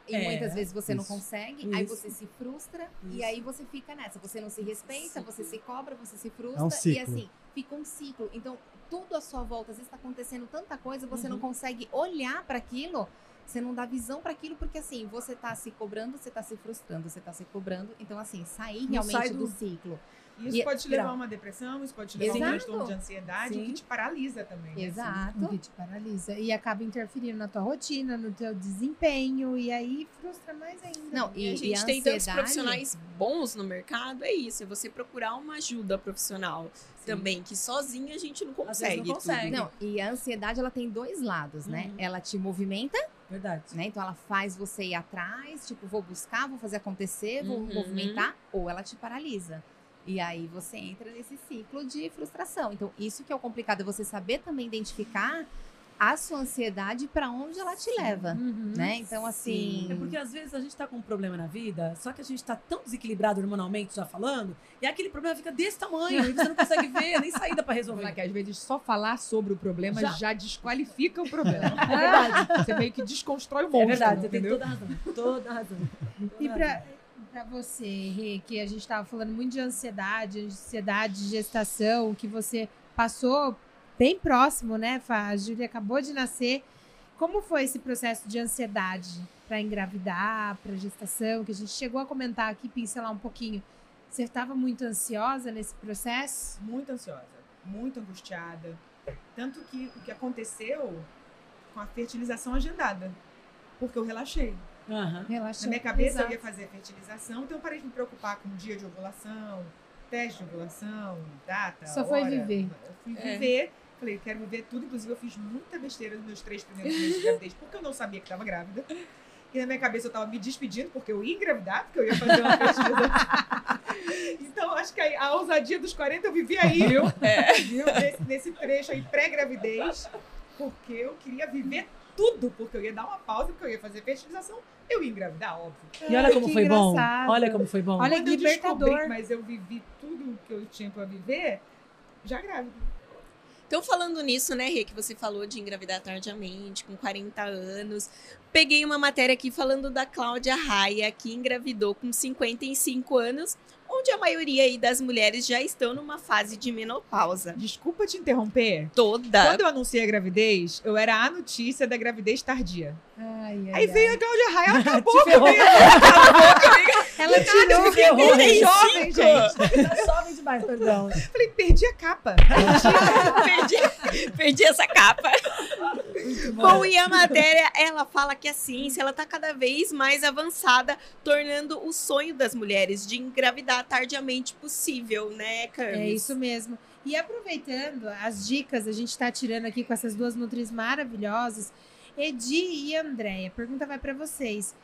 e É, muitas vezes você não isso. consegue, aí Isso. você se frustra e Isso. aí você fica nessa. Você não se respeita, você se cobra, você se frustra É um e assim, fica um ciclo. Então, tudo à sua volta, às vezes está acontecendo tanta coisa, você não Uhum. consegue olhar para aquilo. Você não dá visão para aquilo, porque assim, você tá se cobrando, você tá se frustrando, você tá se cobrando. Então, assim, sair realmente sai do... do- ciclo. Isso E- pode te levar a uma depressão, isso pode te levar a um transtorno de ansiedade, Sim. que te paralisa também. né? Exato. O que te paralisa. E acaba interferindo na tua rotina, no teu desempenho, e aí frustra mais ainda. Não, E, e, a gente e a tem tantos profissionais bons no mercado, é isso, é você procurar uma ajuda profissional também, que sozinha a gente não consegue. não consegue. tudo. Não, e a ansiedade ela tem dois lados, né? Uhum. Ela te movimenta, Verdade. né? Então ela faz você ir atrás, tipo, vou buscar, vou fazer acontecer, vou Uhum. movimentar, ou ela te paralisa. E aí você entra nesse ciclo de frustração. Então, isso que é o complicado, é você saber também identificar a sua ansiedade para onde ela te leva, Uhum. né? Então, assim, É porque às vezes a gente tá com um problema na vida, só que a gente tá tão desequilibrado hormonalmente já falando, e aquele problema fica desse tamanho, e você não consegue ver nem saída pra resolver. que às vezes só falar sobre o problema Já- já, desqualifica o problema. É verdade. Você meio que desconstrói o É monstro. verdade, você tem entendeu? toda a razão. Toda a razão. Toda E pra você, Rê, que a gente tava falando muito de ansiedade, ansiedade de gestação, que você passou bem próximo, né? A Júlia acabou de nascer. Como foi esse processo de ansiedade para engravidar, para gestação, que a gente chegou a comentar aqui, pincelar um pouquinho. Você estava muito ansiosa nesse processo? Muito ansiosa, muito angustiada. Tanto que o que aconteceu com a fertilização agendada. porque eu relaxei. Relaxa. Na minha cabeça Exato. eu ia fazer fertilização, então eu parei de me preocupar com dia de ovulação, teste de ovulação, data. Só foi hora. viver. Eu fui É. viver. Falei, quero viver tudo. Inclusive, eu fiz muita besteira nos meus três primeiros meses de gravidez, porque eu não sabia que estava grávida. E na minha cabeça eu tava me despedindo, porque eu ia engravidar, porque eu ia fazer uma fertilização. então, acho que a, a ousadia dos 40 eu vivi aí, viu? Viu? Nesse, nesse trecho aí, pré-gravidez, porque eu queria viver tudo, porque eu ia dar uma pausa, porque eu ia fazer fertilização, eu ia engravidar, óbvio. E olha Ai, como que foi bom. engraçado. Olha como foi bom. Olha Quando que eu descobri, libertador. mas eu vivi tudo que eu tinha pra viver, já grávida. Então, falando nisso, né, Rê, que você falou de engravidar tardiamente, com 40 anos. Peguei uma matéria aqui falando da Cláudia Raia, que engravidou com 55 anos, onde a maioria aí das mulheres já estão numa fase de menopausa. Desculpa te interromper. Toda. Quando eu anunciei a gravidez, eu era a notícia da gravidez tardia. Ai, ai, Aí ai. veio a Cláudia Raia, ela acabou comigo. Ela tirou. Eu fiquei ferrou. jovem, gente. Tá jovem demais, perdão. Falei, perdi a capa. perdi, perdi essa capa. Bom, e a matéria, ela fala que a ciência, ela tá cada vez mais avançada, tornando o sonho das mulheres de engravidar tardiamente possível, né, Camis? É isso mesmo. E aproveitando as dicas, a gente está tirando aqui com essas duas nutris maravilhosas, Edi e Andréia. Pergunta vai para vocês.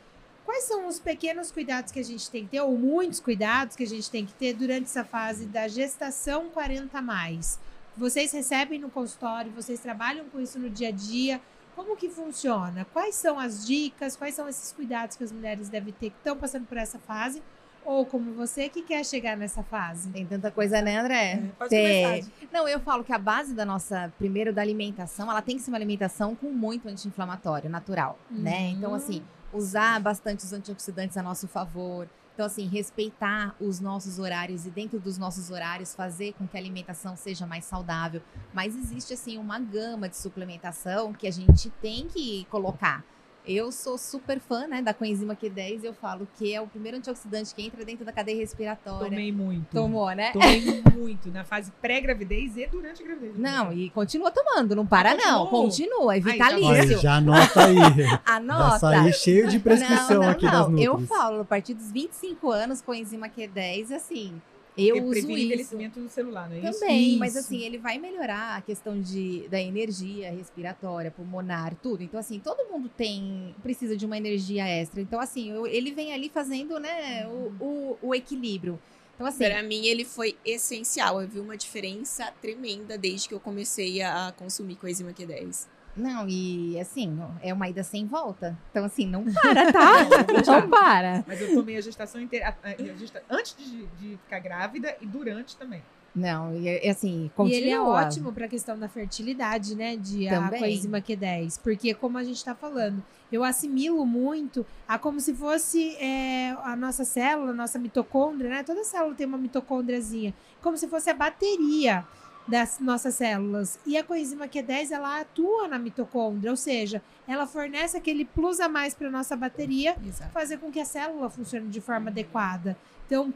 Quais são os pequenos cuidados que a gente tem que ter, ou muitos cuidados que a gente tem que ter durante essa fase da gestação 40 a mais? Vocês recebem no consultório, vocês trabalham com isso no dia a dia. Como que funciona? Quais são as dicas? Quais são esses cuidados que as mulheres devem ter que estão passando por essa fase? Ou como você que quer chegar nessa fase? Tem tanta coisa, né, André? Pode Tem. começar. Não, eu falo que a base da nossa, primeiro, da alimentação, ela tem que ser uma alimentação com muito anti-inflamatório, natural, né? Uhum. Então, assim, usar bastante os antioxidantes a nosso favor. Então, assim, respeitar os nossos horários e dentro dos nossos horários fazer com que a alimentação seja mais saudável. Mas existe, assim, uma gama de suplementação que a gente tem que colocar. Eu sou super fã, né, da coenzima Q10 e eu falo que é o primeiro antioxidante que entra dentro da cadeia respiratória. Tomei muito. Tomou, né? Tomei muito na fase pré-gravidez e durante a gravidez. Não, e continua tomando, não para Continua. não, continua, é já vitalício. Aí, já anota aí. Já Anota. saí cheio de prescrição não, não, aqui das não. Nutris. Eu falo, a partir dos 25 anos com enzima Q10, assim, eu Porque uso envelhecimento do celular, não é isso? Também, mas assim, ele vai melhorar a questão de, da energia respiratória, pulmonar, tudo. Então, assim, todo mundo tem, precisa de uma energia extra. Então, assim, eu- ele vem ali fazendo, né, o, o, o equilíbrio. Então, assim, Para mim, ele foi essencial. Eu vi uma diferença tremenda desde que eu comecei a consumir coenzima Q10. Não, e assim, é uma ida sem volta. Então, assim, não para, tá? Não para. Mas eu tomei a gestação inteira. a- a- a gesta- Antes de, de ficar grávida e durante também. Não, e é- assim, E continua. ele é ótimo para a questão da fertilidade, né? De a Também. coenzima Q10. Porque, como a gente está falando, eu assimilo muito a como se fosse é, a nossa célula, a nossa mitocôndria, né? Toda célula tem uma mitocôndriazinha. Como se fosse a bateria das nossas células. E a coenzima Q10, ela atua na mitocôndria, ou seja, ela fornece aquele plus a mais para nossa bateria Exato. fazer com que a célula funcione de forma adequada. Então,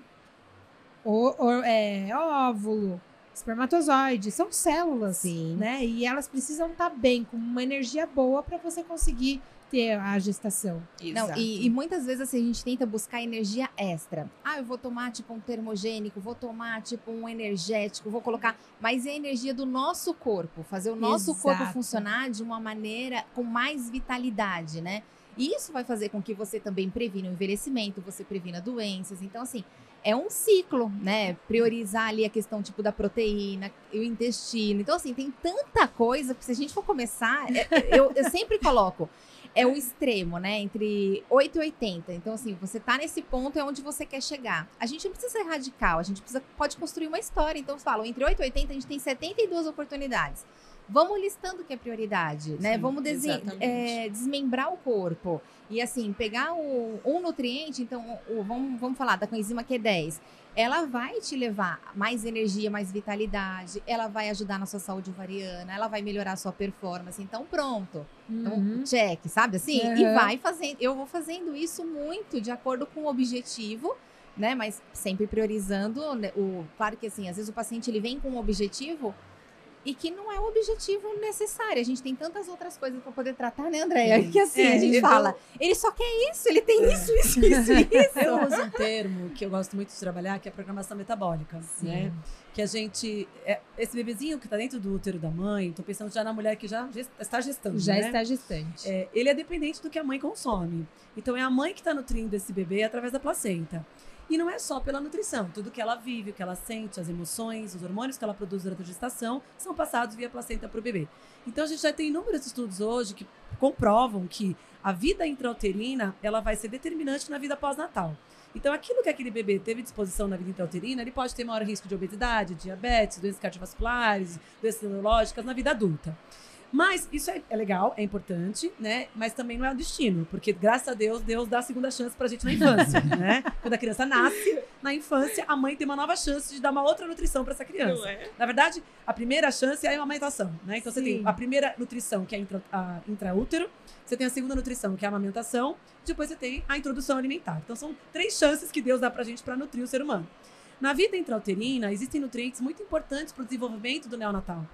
o, o- é, óvulo, espermatozoide, são células, Sim. né? E elas precisam estar bem, com uma energia boa para você conseguir ter a gestação. Não, e, e muitas vezes assim, a gente tenta buscar energia extra. Ah, eu vou tomar tipo um termogênico, vou tomar tipo um energético, vou colocar. Mas é a energia do nosso corpo, fazer o nosso corpo Exato. funcionar de uma maneira com mais vitalidade, né? E isso vai fazer com que você também previna o envelhecimento, você previna doenças. Então, assim, é um ciclo, né? Priorizar ali a questão tipo da proteína, o intestino. Então, assim, tem tanta coisa que se a gente for começar, é- eu, eu sempre coloco é o extremo, né? Entre 8 e 80. Então, assim, você tá nesse ponto é onde você quer chegar. A gente não precisa ser radical, a gente precisa, pode construir uma história. Então, falo, entre 8 e 80, a gente tem 72 oportunidades. Vamos listando o que é prioridade, né? Sim, Vamos é, desmembrar o corpo. E, assim, pegar o, um nutriente, então, o- vamos, vamos falar da coenzima Q10. Ela vai te levar mais energia, mais vitalidade, ela vai ajudar na sua saúde ovariana, ela vai melhorar a sua performance. Então, pronto. Então, Uhum. check, sabe assim? E Uhum. vai fazendo. Eu vou fazendo isso muito de acordo com o objetivo, né? Mas sempre priorizando né, o. Claro que assim, às vezes o paciente ele vem com um objetivo e que não é o objetivo necessário. A gente tem tantas outras coisas para poder tratar, né, Andréia? Que assim, É, a gente fala, ele só quer isso, ele tem isso, isso, isso, isso. Eu uso um termo que eu gosto muito de trabalhar, que é a programação metabólica, né? Que a gente... é, esse bebezinho que está dentro do útero da mãe, tô pensando já na mulher que já gest- está gestando, Já né? está gestante. É, ele é dependente do que a mãe consome. Então é a mãe que está nutrindo esse bebê através da placenta. E não é só pela nutrição. Tudo que ela vive, o que ela sente, as emoções, os hormônios que ela produz durante a gestação são passados via placenta para o bebê. Então a gente já tem inúmeros estudos hoje que comprovam que a vida intrauterina ela vai ser determinante na vida pós-natal. Então, aquilo que aquele bebê teve disposição na vida intrauterina, ele pode ter maior risco de obesidade, diabetes, doenças cardiovasculares, doenças neurológicas na vida adulta. Mas isso é, é legal, é importante, né? Mas também não é o destino, porque graças a Deus, Deus dá a segunda chance pra gente na infância, né? Quando a criança nasce, na infância, a mãe tem uma nova chance de dar uma outra nutrição pra essa criança. É? Na verdade, a primeira chance é a amamentação, né? Então você Sim. tem a primeira nutrição, que é intra, a intraútero, você tem a segunda nutrição, que é a amamentação, depois você tem a introdução alimentar. Então são três chances que Deus dá pra gente pra nutrir o ser humano. Na vida intrauterina, existem nutrientes muito importantes para o desenvolvimento do neonatal.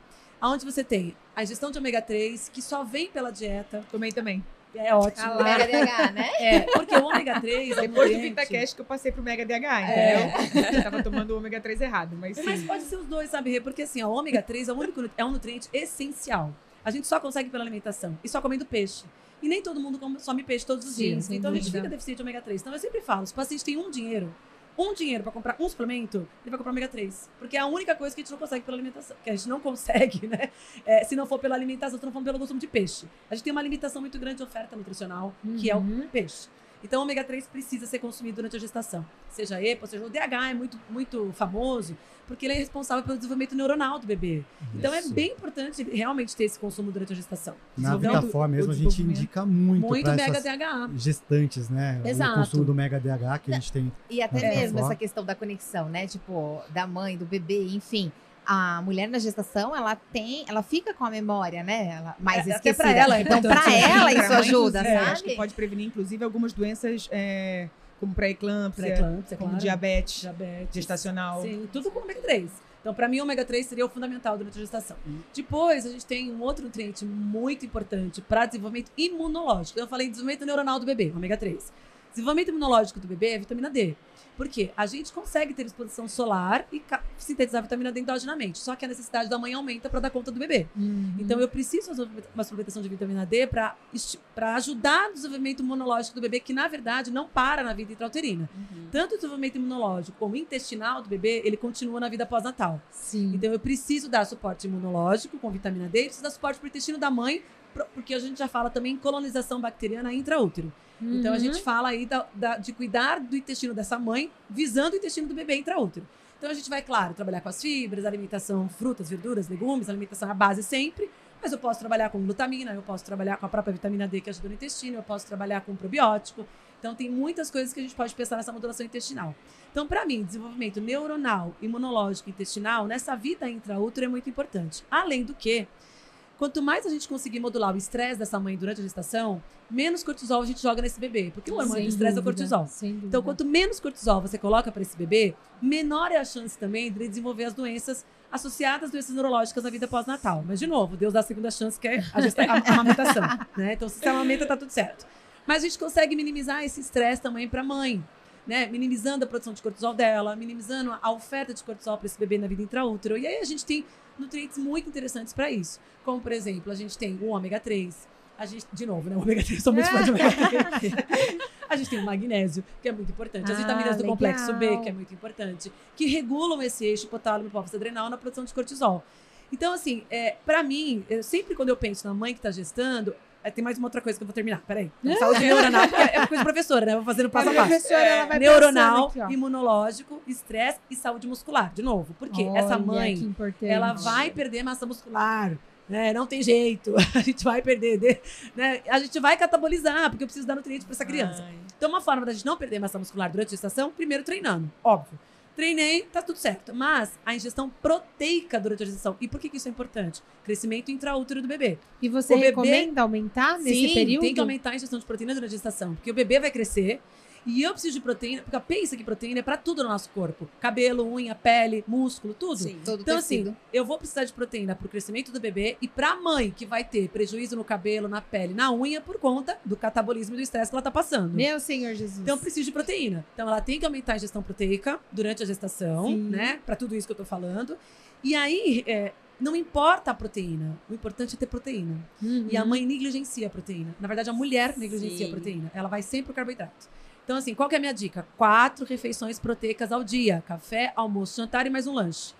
Onde você tem a ingestão de ômega 3, que só vem pela dieta, Tomei também. é ótimo. Ah. Mega DH, né? É, porque o ômega 3 é um Depois do VitaCast que eu passei pro Mega DH, É. entendeu? Eu tava tomando o ômega 3 errado, mas sim. Mas pode ser os dois, sabe, Rê? Porque assim, o ômega 3 é, o único, é um nutriente essencial. A gente só consegue pela alimentação e só comendo peixe. E nem todo mundo consome peixe todos os Sim, dias. Então a gente dúvida. fica deficiente de ômega 3. Então eu sempre falo, se o paciente tem um dinheiro, um dinheiro para comprar um suplemento, ele vai comprar ômega 3. Porque é a única coisa que a gente não consegue pela alimentação. Que a gente não consegue, né? É, se não for pela alimentação, se não for pelo consumo de peixe. A gente tem uma limitação muito grande de oferta nutricional, que é o Uhum. peixe. Então, o ômega 3 precisa ser consumido durante a gestação. Seja EPA, seja o DH, é muito, muito famoso, porque ele é responsável pelo desenvolvimento neuronal do bebê. Então, é Isso. bem importante realmente ter esse consumo durante a gestação. Na Vitafor mesmo, a gente indica muito, Muito para mega essas DHA. gestantes, né? Exato. O consumo do Mega DH que a gente tem. E até mesmo essa questão da conexão, né? Tipo, da mãe, do bebê, enfim. A mulher na gestação, ela tem, ela fica com a memória, né? Ela, mais É, até esquecida. pra ela é então, pra importante. ela isso ajuda, inclusive, sabe? Acho que pode prevenir, inclusive, algumas doenças é, como pré-eclâmpsia, Pré-eclâmpsia, como claro. diabetes Diabetes. gestacional. Sim, tudo com ômega 3. Então, para mim, o ômega 3 seria o fundamental durante a gestação. Depois, a gente tem um outro nutriente muito importante para desenvolvimento imunológico. Eu falei desenvolvimento neuronal do bebê, ômega 3. Desenvolvimento imunológico do bebê é vitamina D. Por quê? A gente consegue ter exposição solar e sintetizar vitamina D endogenamente. Só que a necessidade da mãe aumenta para dar conta do bebê. Uhum. Então, eu preciso fazer uma suplementação de vitamina D para ajudar no desenvolvimento imunológico do bebê, que na verdade não para na vida intrauterina. Tanto o desenvolvimento imunológico como o intestinal do bebê, ele continua na vida pós-natal. Sim. Então, eu preciso dar suporte imunológico com vitamina D, e preciso dar suporte para o intestino da mãe, porque a gente já fala também em colonização bacteriana intraútero. Então, a Uhum. gente fala aí da- da- de cuidar do intestino dessa mãe, visando o intestino do bebê intraútero. Então, a gente vai, claro, trabalhar com as fibras, alimentação, frutas, verduras, legumes, alimentação à base sempre, mas eu posso trabalhar com glutamina, eu posso trabalhar com a própria vitamina D que ajuda no intestino, eu posso trabalhar com probiótico. Então, tem muitas coisas que a gente pode pensar nessa modulação intestinal. Então, para mim, desenvolvimento neuronal, imunológico, intestinal, nessa vida intraútero é muito importante. Além do que, quanto mais a gente conseguir modular o estresse dessa mãe durante a gestação, menos cortisol a gente joga nesse bebê. Porque o hormônio do estresse é o cortisol. Então, quanto menos cortisol você coloca para esse bebê, menor é a chance também de desenvolver as doenças associadas às doenças neurológicas na vida pós-natal. Mas, de novo, Deus dá a segunda chance, que é a, gesta- a, a amamentação. né? Então, se você amamenta, tá tudo certo. Mas a gente consegue minimizar esse estresse também para a mãe. Né? Minimizando a produção de cortisol dela, minimizando a oferta de cortisol para esse bebê na vida intraútero. E aí a gente tem nutrientes muito interessantes para isso. Como, por exemplo, a gente tem o ômega 3. A gente, de novo, né? O ômega 3, sou muito fã de ômega 3. A gente tem o magnésio, que é muito importante. As Ah, vitaminas do legal. complexo B, que é muito importante. Que regulam esse eixo hipotálamo hipófise adrenal na produção de cortisol. Então, assim, é, para mim, eu, sempre quando eu penso na mãe que tá gestando, tem mais uma outra coisa que eu vou terminar. Peraí. Saúde neuronal, porque é coisa professora, né? Vou fazendo passo a passo. professora, ela vai Neuronal, aqui, imunológico, estresse e saúde muscular. De novo, porque essa Olha, mãe, que importante. ela vai perder massa muscular. Né? Não tem jeito. A gente vai perder. de- Né? A gente vai catabolizar, porque eu preciso dar nutriente para essa criança. Ai. Então, uma forma da gente não perder massa muscular durante a gestação, primeiro treinando, óbvio. Treinei, tá tudo certo. Mas a ingestão proteica durante a gestação. E por que, que isso é importante? Crescimento intraútero do bebê. E você o bebê- recomenda aumentar nesse Sim, período? tem que aumentar a ingestão de proteína durante a gestação. Porque o bebê vai crescer E eu preciso de proteína, porque pensa que proteína é pra tudo no nosso corpo. Cabelo, unha, pele, músculo, tudo. Sim. Todo Então, tecido. assim, eu vou precisar de proteína pro crescimento do bebê e pra mãe, que vai ter prejuízo no cabelo, na pele, na unha, por conta do catabolismo e do estresse que ela tá passando. Meu Senhor Jesus. Então, precisa de proteína. Então, ela tem que aumentar a ingestão proteica durante a gestação, Sim. né? Pra tudo isso que eu tô falando. E aí, é, não importa a proteína. O importante é ter proteína. Uhum. E a mãe negligencia a proteína. Na verdade, a mulher negligencia a Sim. proteína. Ela vai sempre pro carboidrato. Então, assim, qual que é a minha dica? Quatro refeições proteicas ao dia. Café, almoço, jantar e mais um lanche.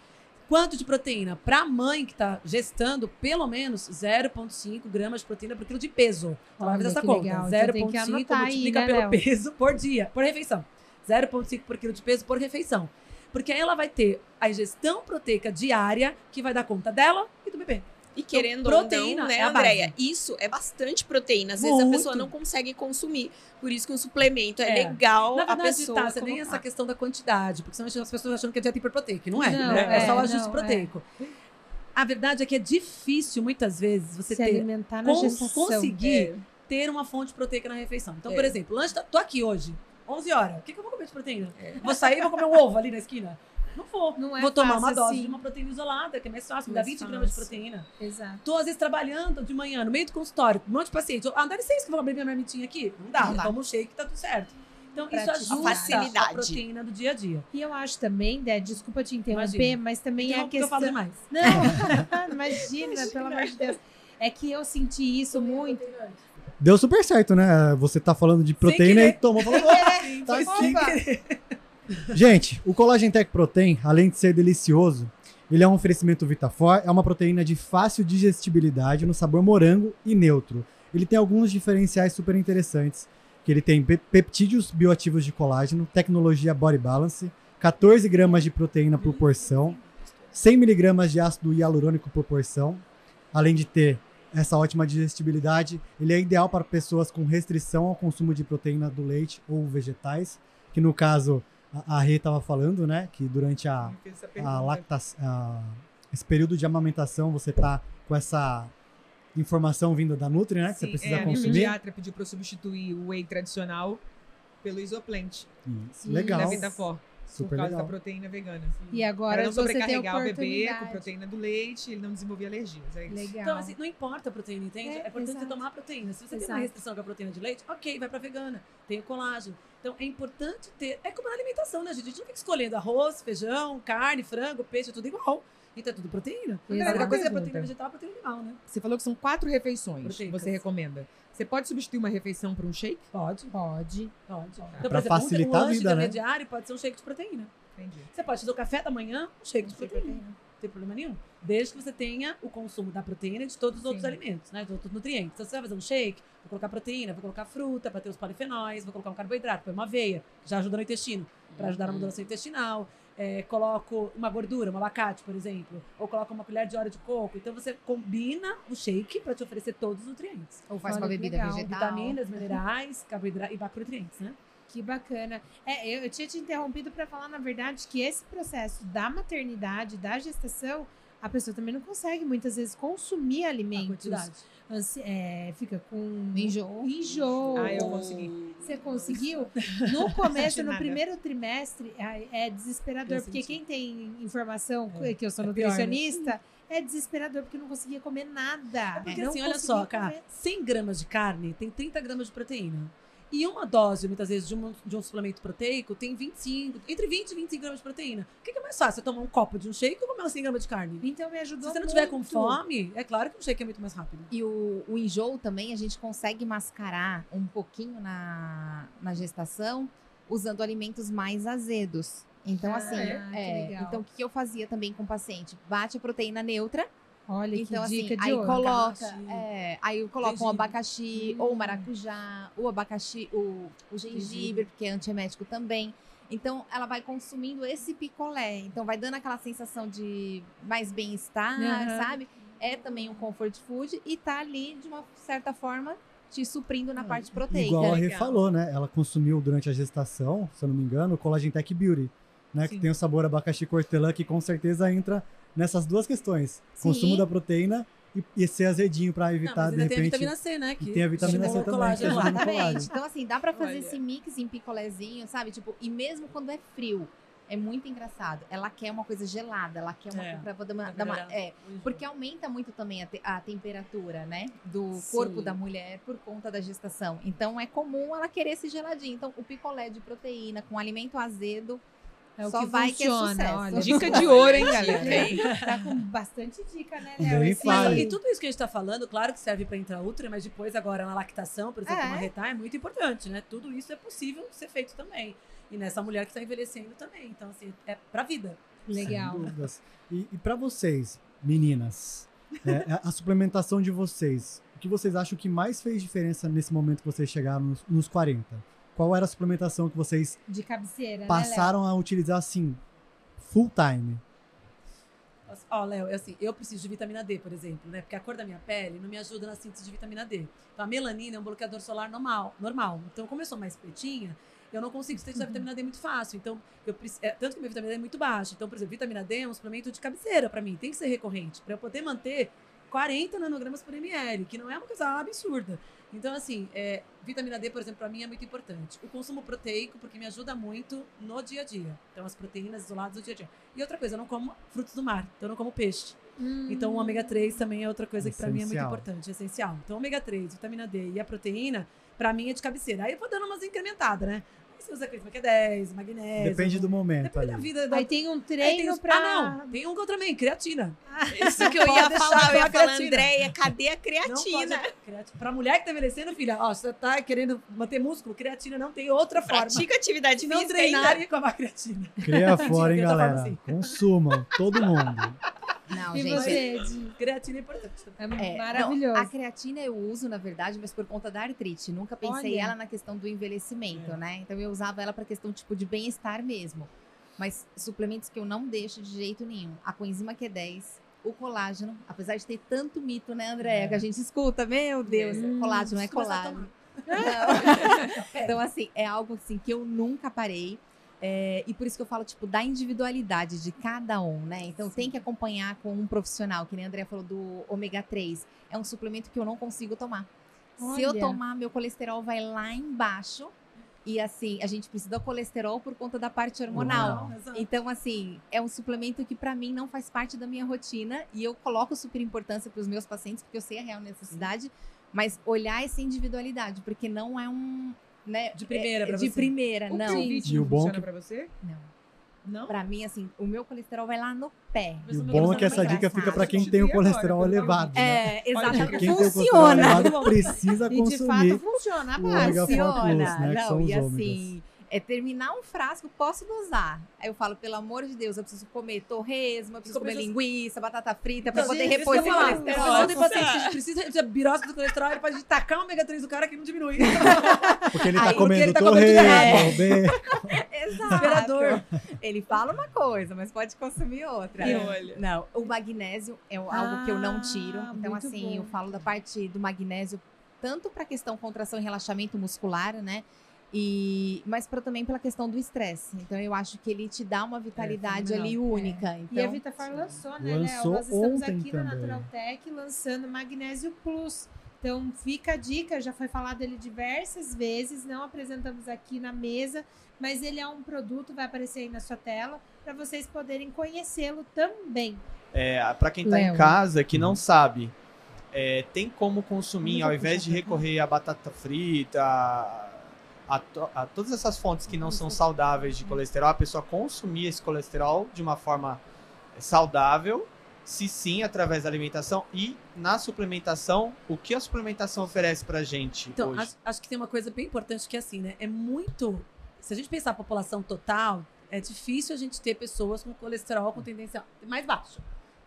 Quanto de proteína? Para a mãe que está gestando, pelo menos 0,5 gramas de proteína por quilo de peso. Ela vai Olha fazer essa conta. legal. Então tem que 0,5 anotar aí, multiplica né, pelo Léo? peso por dia, por refeição. 0,5 por quilo de peso por refeição. Porque aí ela vai ter a ingestão proteica diária que vai dar conta dela e do bebê. E querendo proteína ou não, né, é a Andréia? Isso é bastante proteína. Às vezes a Muito. pessoa não consegue consumir. Por isso que um suplemento é, É. legal Na a verdade, pessoa tá, você nem essa questão da quantidade, porque senão as pessoas acham que é dieta hiperproteica. Não é, Não, né? É, é, só o ajuste não, proteico. A verdade é que é difícil, muitas vezes, você se ter, alimentar na cons- gestação. conseguir É. ter uma fonte proteica na refeição. Então, É. por exemplo, lanche, tá- tô aqui hoje, 11 horas. O que, que eu vou comer de proteína? É. Vou sair e vou comer um ovo ali na esquina? Não vou. Não é vou tomar uma fácil dose assim. de uma proteína isolada, que é mais fácil, me dá Mais 20 gramas de fácil. proteína. Exato. Tô, às vezes, trabalhando de manhã, no meio do consultório, um monte de paciente. Ah, dá licença que eu vou abrir minha marmitinha aqui? Não dá, Não dá. toma um shake tá tudo certo. Então, isso Praticidade. ajuda A facilidade. a proteína do dia a dia. E eu acho também, Dé, desculpa te interromper, Imagina. mas também é a Interrompe que eu questão. falo demais. Não, imagina, pelo amor de Deus. É que eu senti isso muito. Deu super certo, né? Você tá falando de proteína e tomou. Falou, "Oh, tá aqui. Gente, o Collagen Tech Protein, além de ser delicioso, ele é um oferecimento Vitafor, é uma proteína de fácil digestibilidade no sabor morango e neutro. Ele tem alguns diferenciais super interessantes, que ele tem pe- peptídeos bioativos de colágeno, tecnologia Body Balance, 14 gramas de proteína por porção, 100 miligramas de ácido hialurônico por porção, além de ter essa ótima digestibilidade, ele é ideal para pessoas com restrição ao consumo de proteína do leite ou vegetais, que no caso a, Rê estava falando, né, que durante a, a pergunta. lacta, a- esse período de amamentação você tá com essa informação vinda da Nutri, né, que você Sim, precisa é, a minha consumir. pediatra pediu para eu substituir o whey tradicional pelo isoplant Isso, Sim. legal, da Vitafor, por super causa da legal. proteína vegana. E Para agora não você tem a sobrecarregar o bebê com proteína do leite e ele não desenvolver alergias. É isso. Legal. Então, assim, não importa a proteína, entende? É, É, importante exato. você tomar a proteína. Se você tem Exato. uma restrição com a proteína de leite, ok, vai pra vegana. Tem o colágeno. Então, é importante ter... É como na alimentação, né, gente? A gente não fica escolhendo arroz, feijão, carne, frango, peixe, é tudo igual. Então, é tudo proteína. A única coisa é proteína vegetal e proteína animal, né? Você falou que são quatro refeições Proteicas. você recomenda. Você pode substituir uma refeição por um shake? Pode, Pode. pode. Então, Pra por exemplo, um- facilitar um a lanche vida, né? intermediário pode ser um shake de proteína. Entendi. Você pode fazer o café da manhã, um shake de de proteína. Não tem problema nenhum. Desde que você tenha o consumo da proteína e de todos os outros Sim. alimentos, né? De outros nutrientes. Então, você vai fazer um shake, vou colocar proteína, vou colocar fruta para ter os polifenóis, vou colocar um carboidrato, põe uma aveia, já ajuda no intestino, para ajudar na modulação intestinal. É, coloco uma gordura, um abacate, por exemplo, ou coloco uma colher de óleo de coco. Então você combina o shake para te oferecer todos os nutrientes. Ou faz uma bebida legal. vegetal. Vitaminas, minerais, carboidrato e macronutrientes, né? Que bacana. É, eu, eu tinha te interrompido para falar, na verdade, que esse processo da maternidade, da gestação, a pessoa também não consegue muitas vezes consumir alimentos. Ansi- é, fica com Enjoo. enjoo. Ah, eu consegui. Você conseguiu? No começo, no nada. primeiro trimestre, é, é desesperador, porque quem tem informação, É, que eu sou é né? nutricionista, é desesperador, porque não conseguia comer nada. Porque Não assim, olha só, cara, comer. 100 gramas de carne tem 30 gramas de proteína. E uma dose, muitas vezes, de um, de um suplemento proteico tem 25, entre 20 e 25 gramas de proteína. O que, é mais fácil? Você tomar um copo de um shake ou comer 100 gramas de carne? Então me Se ajudou você não tiver com muito. fome, é claro que um shake é muito mais rápido. E o, o enjoo também a gente consegue mascarar um pouquinho na, na gestação usando alimentos mais azedos. Então, Ah, assim, é, legal. então o que eu fazia também com o paciente? Bate a proteína neutra, Olha então que assim, dica de aí ouro. coloca, é, aí eu coloco um abacaxi ou o maracujá, o abacaxi, o, o gengibre, Gengibre. porque é antiemético também. Então, ela vai consumindo esse picolé. Então, vai dando aquela sensação de mais bem-estar, Aham. sabe? É também um comfort food e tá ali, de uma certa forma, te suprindo na parte proteica. Igual a Rê falou, né? Ela consumiu durante a gestação, se eu não me engano, o Collagen Tech Beauty, né? Que Sim. tem o sabor abacaxi cortelã, que com certeza entra nessas duas questões. Sim. Consumo da proteína e, e ser azedinho pra Não, evitar, mas de ainda tem a repente. vitamina C, né? Que E tem a vitamina C também, que Exatamente. colágeno. Então, assim, dá pra fazer Olha. esse mix em picolézinho, sabe? Tipo, e mesmo quando é frio, é muito engraçado. Ela quer uma coisa gelada, ela quer uma É, coisa pra dar uma, dar é, porque aumenta muito também a, te- a temperatura, né? Do Sim. corpo da mulher por conta da gestação. Então é comum ela querer esse geladinho. Então, o picolé de proteína com alimento azedo É o só que vai funciona, que é sucesso. olha. Dica de ouro, hein, galera? Tá com bastante dica, né, Léo? Fácil. E tudo isso que a gente tá falando, claro que serve para intraútero, mas depois agora na lactação, por exemplo, É. uma retar é muito importante, né? Tudo isso é possível ser feito também. E nessa mulher que está envelhecendo também. Então, assim, é pra vida. Legal. Sem dúvidas. E, e para vocês, meninas, é, a suplementação de vocês, o que vocês acham que mais fez diferença nesse momento que vocês chegaram nos, nos 40? Qual era a suplementação que vocês De cabeceira, passaram a utilizar assim, full time? Ó, Léo, é assim, eu preciso de vitamina D, por exemplo, né? Porque a cor da minha pele não me ajuda na síntese de vitamina D. Então, a melanina é um bloqueador solar normal. normal. Então, como eu sou mais pretinha, eu não consigo sintetizar vitamina D muito fácil. Então, eu preciso, é, tanto que minha vitamina D é muito baixa. Então, por exemplo, vitamina D é um suplemento de cabeceira para mim, tem que ser recorrente, para eu poder manter 40 nanogramas por ml, que não é uma coisa absurda. Então, assim, é, vitamina D, por exemplo, para mim é muito importante. O consumo proteico, porque me ajuda muito no dia a dia. Então, as proteínas isoladas do dia a dia. E outra coisa, eu não como frutos do mar, então eu não como peixe. Hum. Então, o ômega 3 também é outra coisa que para mim é muito Essencial. importante, é essencial. Então, ômega 3, vitamina D e a proteína, para mim é de cabeceira. Aí eu vou dando umas incrementadas, né? Você usa aquele que é 10, magnésio. Depende do momento Depende da ali. vida. Da... Aí tem um treino tem os... pra... Ah, não. Tem um que eu também, creatina. Isso que eu ia falar, eu ia com a falar. Andréia, cadê a Não creatina? pode... creatina. Pra mulher que tá envelhecendo, filha, ó, você tá querendo manter músculo, creatina não tem outra forma. Pratica atividade Se não física ainda. treinarem com a creatina. Cria fora, hein, galera? assim. Consumam, todo mundo. Não, E gente. você, Di? Creatina é importante. É, É, maravilhoso. não, a creatina eu uso, na verdade, mas por conta da artrite. Nunca pensei Olha. ela na questão do envelhecimento, É. né? Então eu usava ela para questão tipo de bem-estar mesmo. Mas suplementos que eu não deixo de jeito nenhum. A coenzima Q10, o colágeno, apesar de ter tanto mito, né, Andréia, É. que a gente escuta, meu Deus, Hum, colágeno é colágeno. Não. então, assim, é algo assim, que eu nunca parei. É, e por isso que eu falo, tipo, da individualidade de cada um, né? Então tem que acompanhar com um profissional, que nem a André falou do ômega 3. É um suplemento que eu não consigo tomar. Se eu Olha. tomar, meu colesterol vai lá embaixo. E assim, a gente precisa do colesterol por conta da parte hormonal. Exato. Então, assim, é um suplemento que pra mim não faz parte da minha rotina e eu coloco super importância para os meus pacientes, porque eu sei a real necessidade, mas olhar essa individualidade, porque não é um. Né, De primeira é, pra De você. primeira, O não. Provit E o não bom funciona que- pra você? Não. Não? Pra mim, assim, o meu colesterol vai lá no pé. E o bom é que essa dica é fica para quem engraçado. tem o Agora, colesterol pelo elevado. né? É, Olha, exatamente. quem Quem tem o colesterol Funciona. elevado precisa E de consumir. fato funciona. Funciona. 4 Plus, né, Não, e ômegas. assim, é terminar um frasco, posso dosar. Aí eu falo, pelo amor de Deus, eu preciso comer torresmo, eu preciso comer linguiça, batata frita, pra Então, poder repor esse eu colesterol. Tem paciente que gente precisa de birose do colesterol, ele pode tacar o ômega 3 do cara que não diminui. Porque ele tá Aí, comendo ele tá torresmo, bem- Exato. Esperador. Ele fala uma coisa, mas pode consumir outra. E olha. Não, o magnésio é algo que eu não tiro. Ah, Então, muito assim, bom. eu falo da parte do magnésio, tanto para questão contração e relaxamento muscular, né? E, mas pra, também pela questão do estresse. Então, eu acho que ele te dá uma vitalidade fenomenal. ali única. Então, E a Vitafar lançou, né, Léo? Lançou Nós estamos aqui na também. Naturaltech lançando Magnésio Plus. Então fica a dica, já foi falado dele diversas vezes, não apresentamos aqui na mesa, mas ele é um produto, vai aparecer aí na sua tela, para vocês poderem conhecê-lo também. É, para quem tá Léo. em casa que não sabe, é, tem como consumir, ao invés de recorrer a batata frita, a, a to- a todas essas fontes que não são saudáveis de colesterol, a pessoa consumir esse colesterol de uma forma saudável, se sim, através da alimentação e na suplementação, o que a suplementação oferece pra gente Então, hoje? acho, acho que tem uma coisa bem importante que é assim, né? É muito. Se a gente pensar a população total, é difícil a gente ter pessoas com colesterol com tendência mais baixo.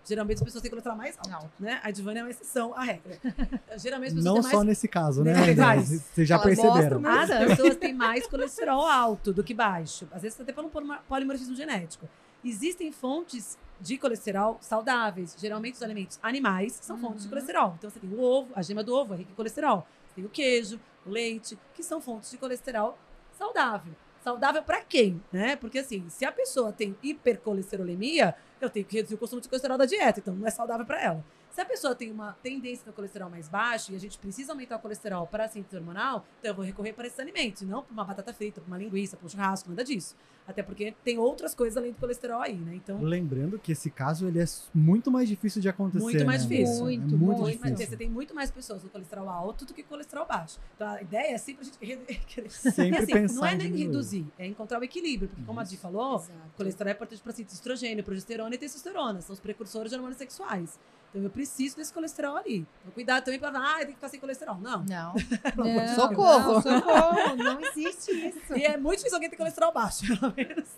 Geralmente as pessoas têm colesterol mais alto, Alto. né? A Divana é uma exceção à regra. Geralmente as pessoas Não têm só mais nesse caso, né? Caso. Vocês já Elas perceberam. mostram As pessoas têm mais colesterol alto do que baixo. Às vezes até pelo polimorfismo genético. Existem fontes de colesterol saudáveis. Geralmente os alimentos animais são fontes de Uhum. colesterol. Então você tem o ovo, a gema do ovo é rica em colesterol. Você tem o queijo, o leite, que são fontes de colesterol saudável. Saudável para quem, né? Porque assim, se a pessoa tem hipercolesterolemia, eu tenho que reduzir o consumo de colesterol da dieta, então não é saudável para ela. Se a pessoa tem uma tendência no colesterol mais baixo e a gente precisa aumentar o colesterol para a síntese hormonal, então eu vou recorrer para esses alimentos, e não para uma batata frita, para uma linguiça, para um churrasco, nada disso. Até porque tem outras coisas além do colesterol aí, né? Então, Lembrando que esse caso ele é muito mais difícil de acontecer. Muito mais né? difícil. É Muito, muito, muito muito mais, difícil. você tem muito mais pessoas com colesterol alto do que colesterol baixo. Então a ideia é sempre a gente re- Sempre E assim, pensar não é em nem reduzir, é encontrar o equilíbrio, porque como a Di falou, Exato. colesterol é importante para síntese de estrogênio, progesterona e testosterona, são os precursores de hormônios sexuais. Então eu preciso desse colesterol ali. Então, cuidado também para ah, tem que ficar sem colesterol. Não. Não. Não, Socorro. Não, socorro. Não existe isso. E é muito difícil alguém ter colesterol baixo, pelo menos.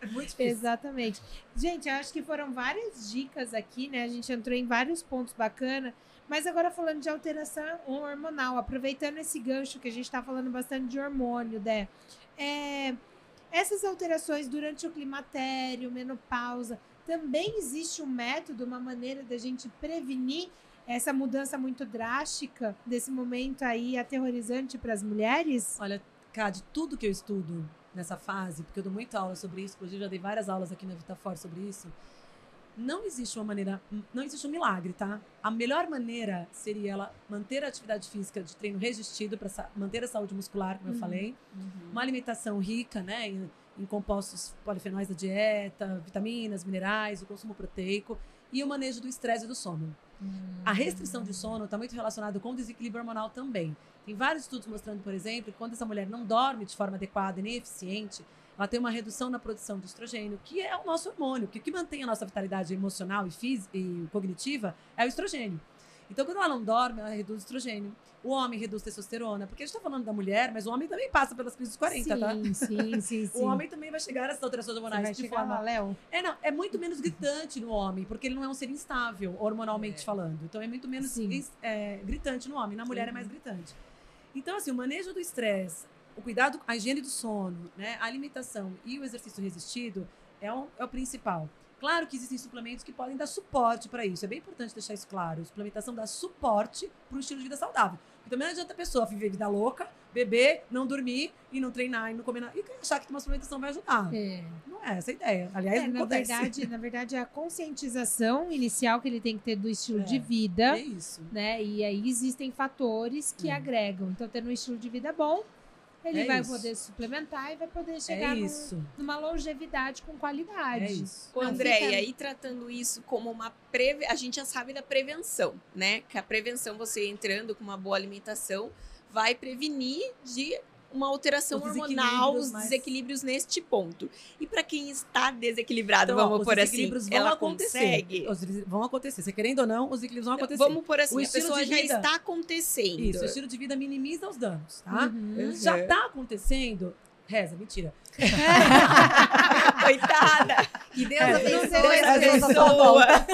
É muito difícil. Exatamente. Gente, acho que foram várias dicas aqui, né? A gente entrou em vários pontos bacanas. Mas agora falando de alteração hormonal, aproveitando esse gancho que a gente está falando bastante de hormônio, né? É, essas alterações durante o climatério, menopausa, também existe um método, uma maneira da gente prevenir essa mudança muito drástica desse momento aí aterrorizante para as mulheres? Olha, Cade, tudo que eu estudo nessa fase, porque eu dou muita aula sobre isso, inclusive já dei várias aulas aqui na VitaFor sobre isso, não existe uma maneira, não existe um milagre, tá? A melhor maneira seria ela manter a atividade física de treino resistido para manter a saúde muscular, como eu falei, uma alimentação rica, né, em, em compostos polifenóis da dieta, vitaminas, minerais, o consumo proteico e o manejo do estresse e do sono. A restrição de sono está muito relacionado com o desequilíbrio hormonal também. Tem vários estudos mostrando, por exemplo, que quando essa mulher não dorme de forma adequada e nem eficiente, ela tem uma redução na produção de estrogênio, que é o nosso hormônio, que o que mantém a nossa vitalidade emocional e, física, e cognitiva é o estrogênio. Então, quando ela não dorme, ela reduz o estrogênio. O homem reduz testosterona, porque a gente está falando da mulher, mas o homem também passa pelas crises dos 40, sim, tá? sim, sim, sim. O homem também vai chegar a essas alterações hormonais de forma lá, Léo? é, não, é muito menos gritante no homem, porque ele não é um ser instável, hormonalmente falando. Então é muito menos Sim. é, gritante no homem, na mulher é mais gritante. Então, assim, o manejo do estresse, o cuidado, a higiene do sono, né, a alimentação e o exercício resistido é o, é o principal. Claro que existem suplementos que podem dar suporte para isso. É bem importante deixar isso claro. A suplementação dá suporte para um estilo de vida saudável. Porque também não adianta a pessoa viver vida louca, beber, não dormir e não treinar e não comer nada. E achar que uma suplementação vai ajudar. É. Não é essa a ideia. Aliás, É, não na acontece. verdade, na verdade, é a conscientização inicial que ele tem que ter do estilo É, de vida, É isso. né? E aí existem fatores que Hum. agregam. Então, tendo um estilo de vida bom, ele É vai isso. poder suplementar e vai poder chegar É num- isso. numa longevidade com qualidade. É isso. Não Andréia, fica- e tratando isso como uma preve... a gente já sabe da prevenção, né? Que a prevenção, você entrando com uma boa alimentação, vai prevenir de uma alteração Os hormonal, desequilíbrios os mais- desequilíbrios neste ponto. E para quem está desequilibrado, Então, vamos os por assim, vão ela acontecer. consegue. Os vão acontecer. Você querendo ou não, os desequilíbrios vão acontecer. Vamos por assim, O a estilo pessoa de já vida- está acontecendo. Isso, o estilo de vida minimiza os danos, tá? Uhum. Já tá acontecendo. Reza, mentira. Coitada! Que Deus É, abençoe sua volta.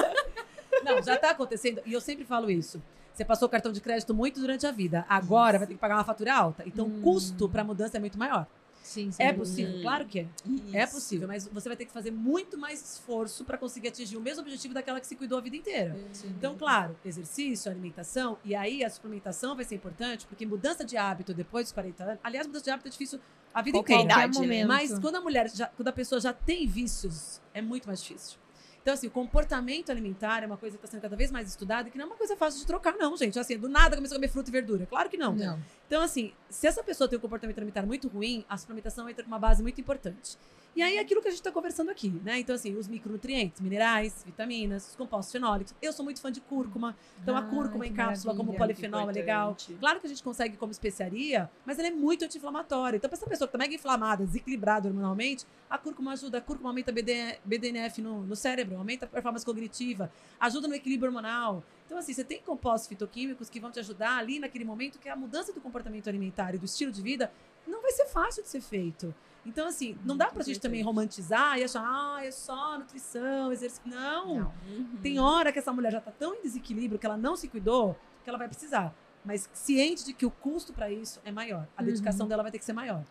Não, já tá acontecendo. E eu sempre falo isso. Você passou o cartão de crédito muito durante a vida. Agora vai ter que pagar uma fatura alta. Então, o custo para mudança é muito maior. Sim, sim. É possível? Hum. Claro que é. É Isso. possível, mas você vai ter que fazer muito mais esforço para conseguir atingir o mesmo objetivo daquela que se cuidou a vida inteira. Então, claro, exercício, alimentação, e aí a suplementação vai ser importante, porque mudança de hábito depois dos 40 anos. Aliás, mudança de hábito é difícil a vida Qualquer inteira. idade, né? momento. Mas quando a mulher, já, quando a pessoa já tem vícios, é muito mais difícil. Então, assim, o comportamento alimentar é uma coisa que está sendo cada vez mais estudada que não é uma coisa fácil de trocar, não, gente. Assim, do nada começou a comer fruta e verdura. Claro que não. Não. Então, assim, se essa pessoa tem um comportamento alimentar muito ruim, a suplementação entra com uma base muito importante. E aí, é aquilo que a gente está conversando aqui, né? Então, assim, os micronutrientes, minerais, vitaminas, os compostos fenólicos. Eu sou muito fã de cúrcuma. Então, a Ai, cúrcuma em cápsula como polifenol é legal. Claro que a gente consegue como especiaria, mas ela é muito anti-inflamatória. Então, para essa pessoa que tá mega inflamada, desequilibrada hormonalmente, a cúrcuma ajuda. A cúrcuma aumenta BD BDNF no, no cérebro, aumenta a performance cognitiva, ajuda no equilíbrio hormonal. Então, assim, você tem compostos fitoquímicos que vão te ajudar ali naquele momento que a mudança do comportamento alimentar e do estilo de vida não vai ser fácil de ser feito. Então, assim, não dá pra gente também romantizar e achar, ah, é só nutrição, exercício. Não. Não. Uhum. Tem hora que essa mulher já tá tão em desequilíbrio que ela não se cuidou que ela vai precisar. Mas ciente de que o custo para isso é maior. A dedicação dela vai ter que ser maior.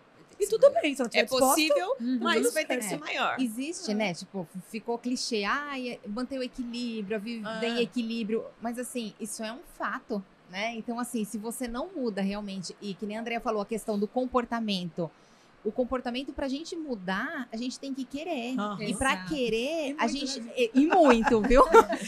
E tudo bem, se ela tiver É possível, Uhum. mas vai ter que ser maior. Existe, né? Tipo, ficou clichê. Ai, manter o equilíbrio, viver Ah. em equilíbrio. Mas, assim, isso é um fato, né? Então, assim, se você não muda realmente, e que nem a Andrea falou, a questão do comportamento, o comportamento pra gente mudar, a gente tem que querer. Aham. E pra Exato. querer, E a gente. né, E, e muito, viu?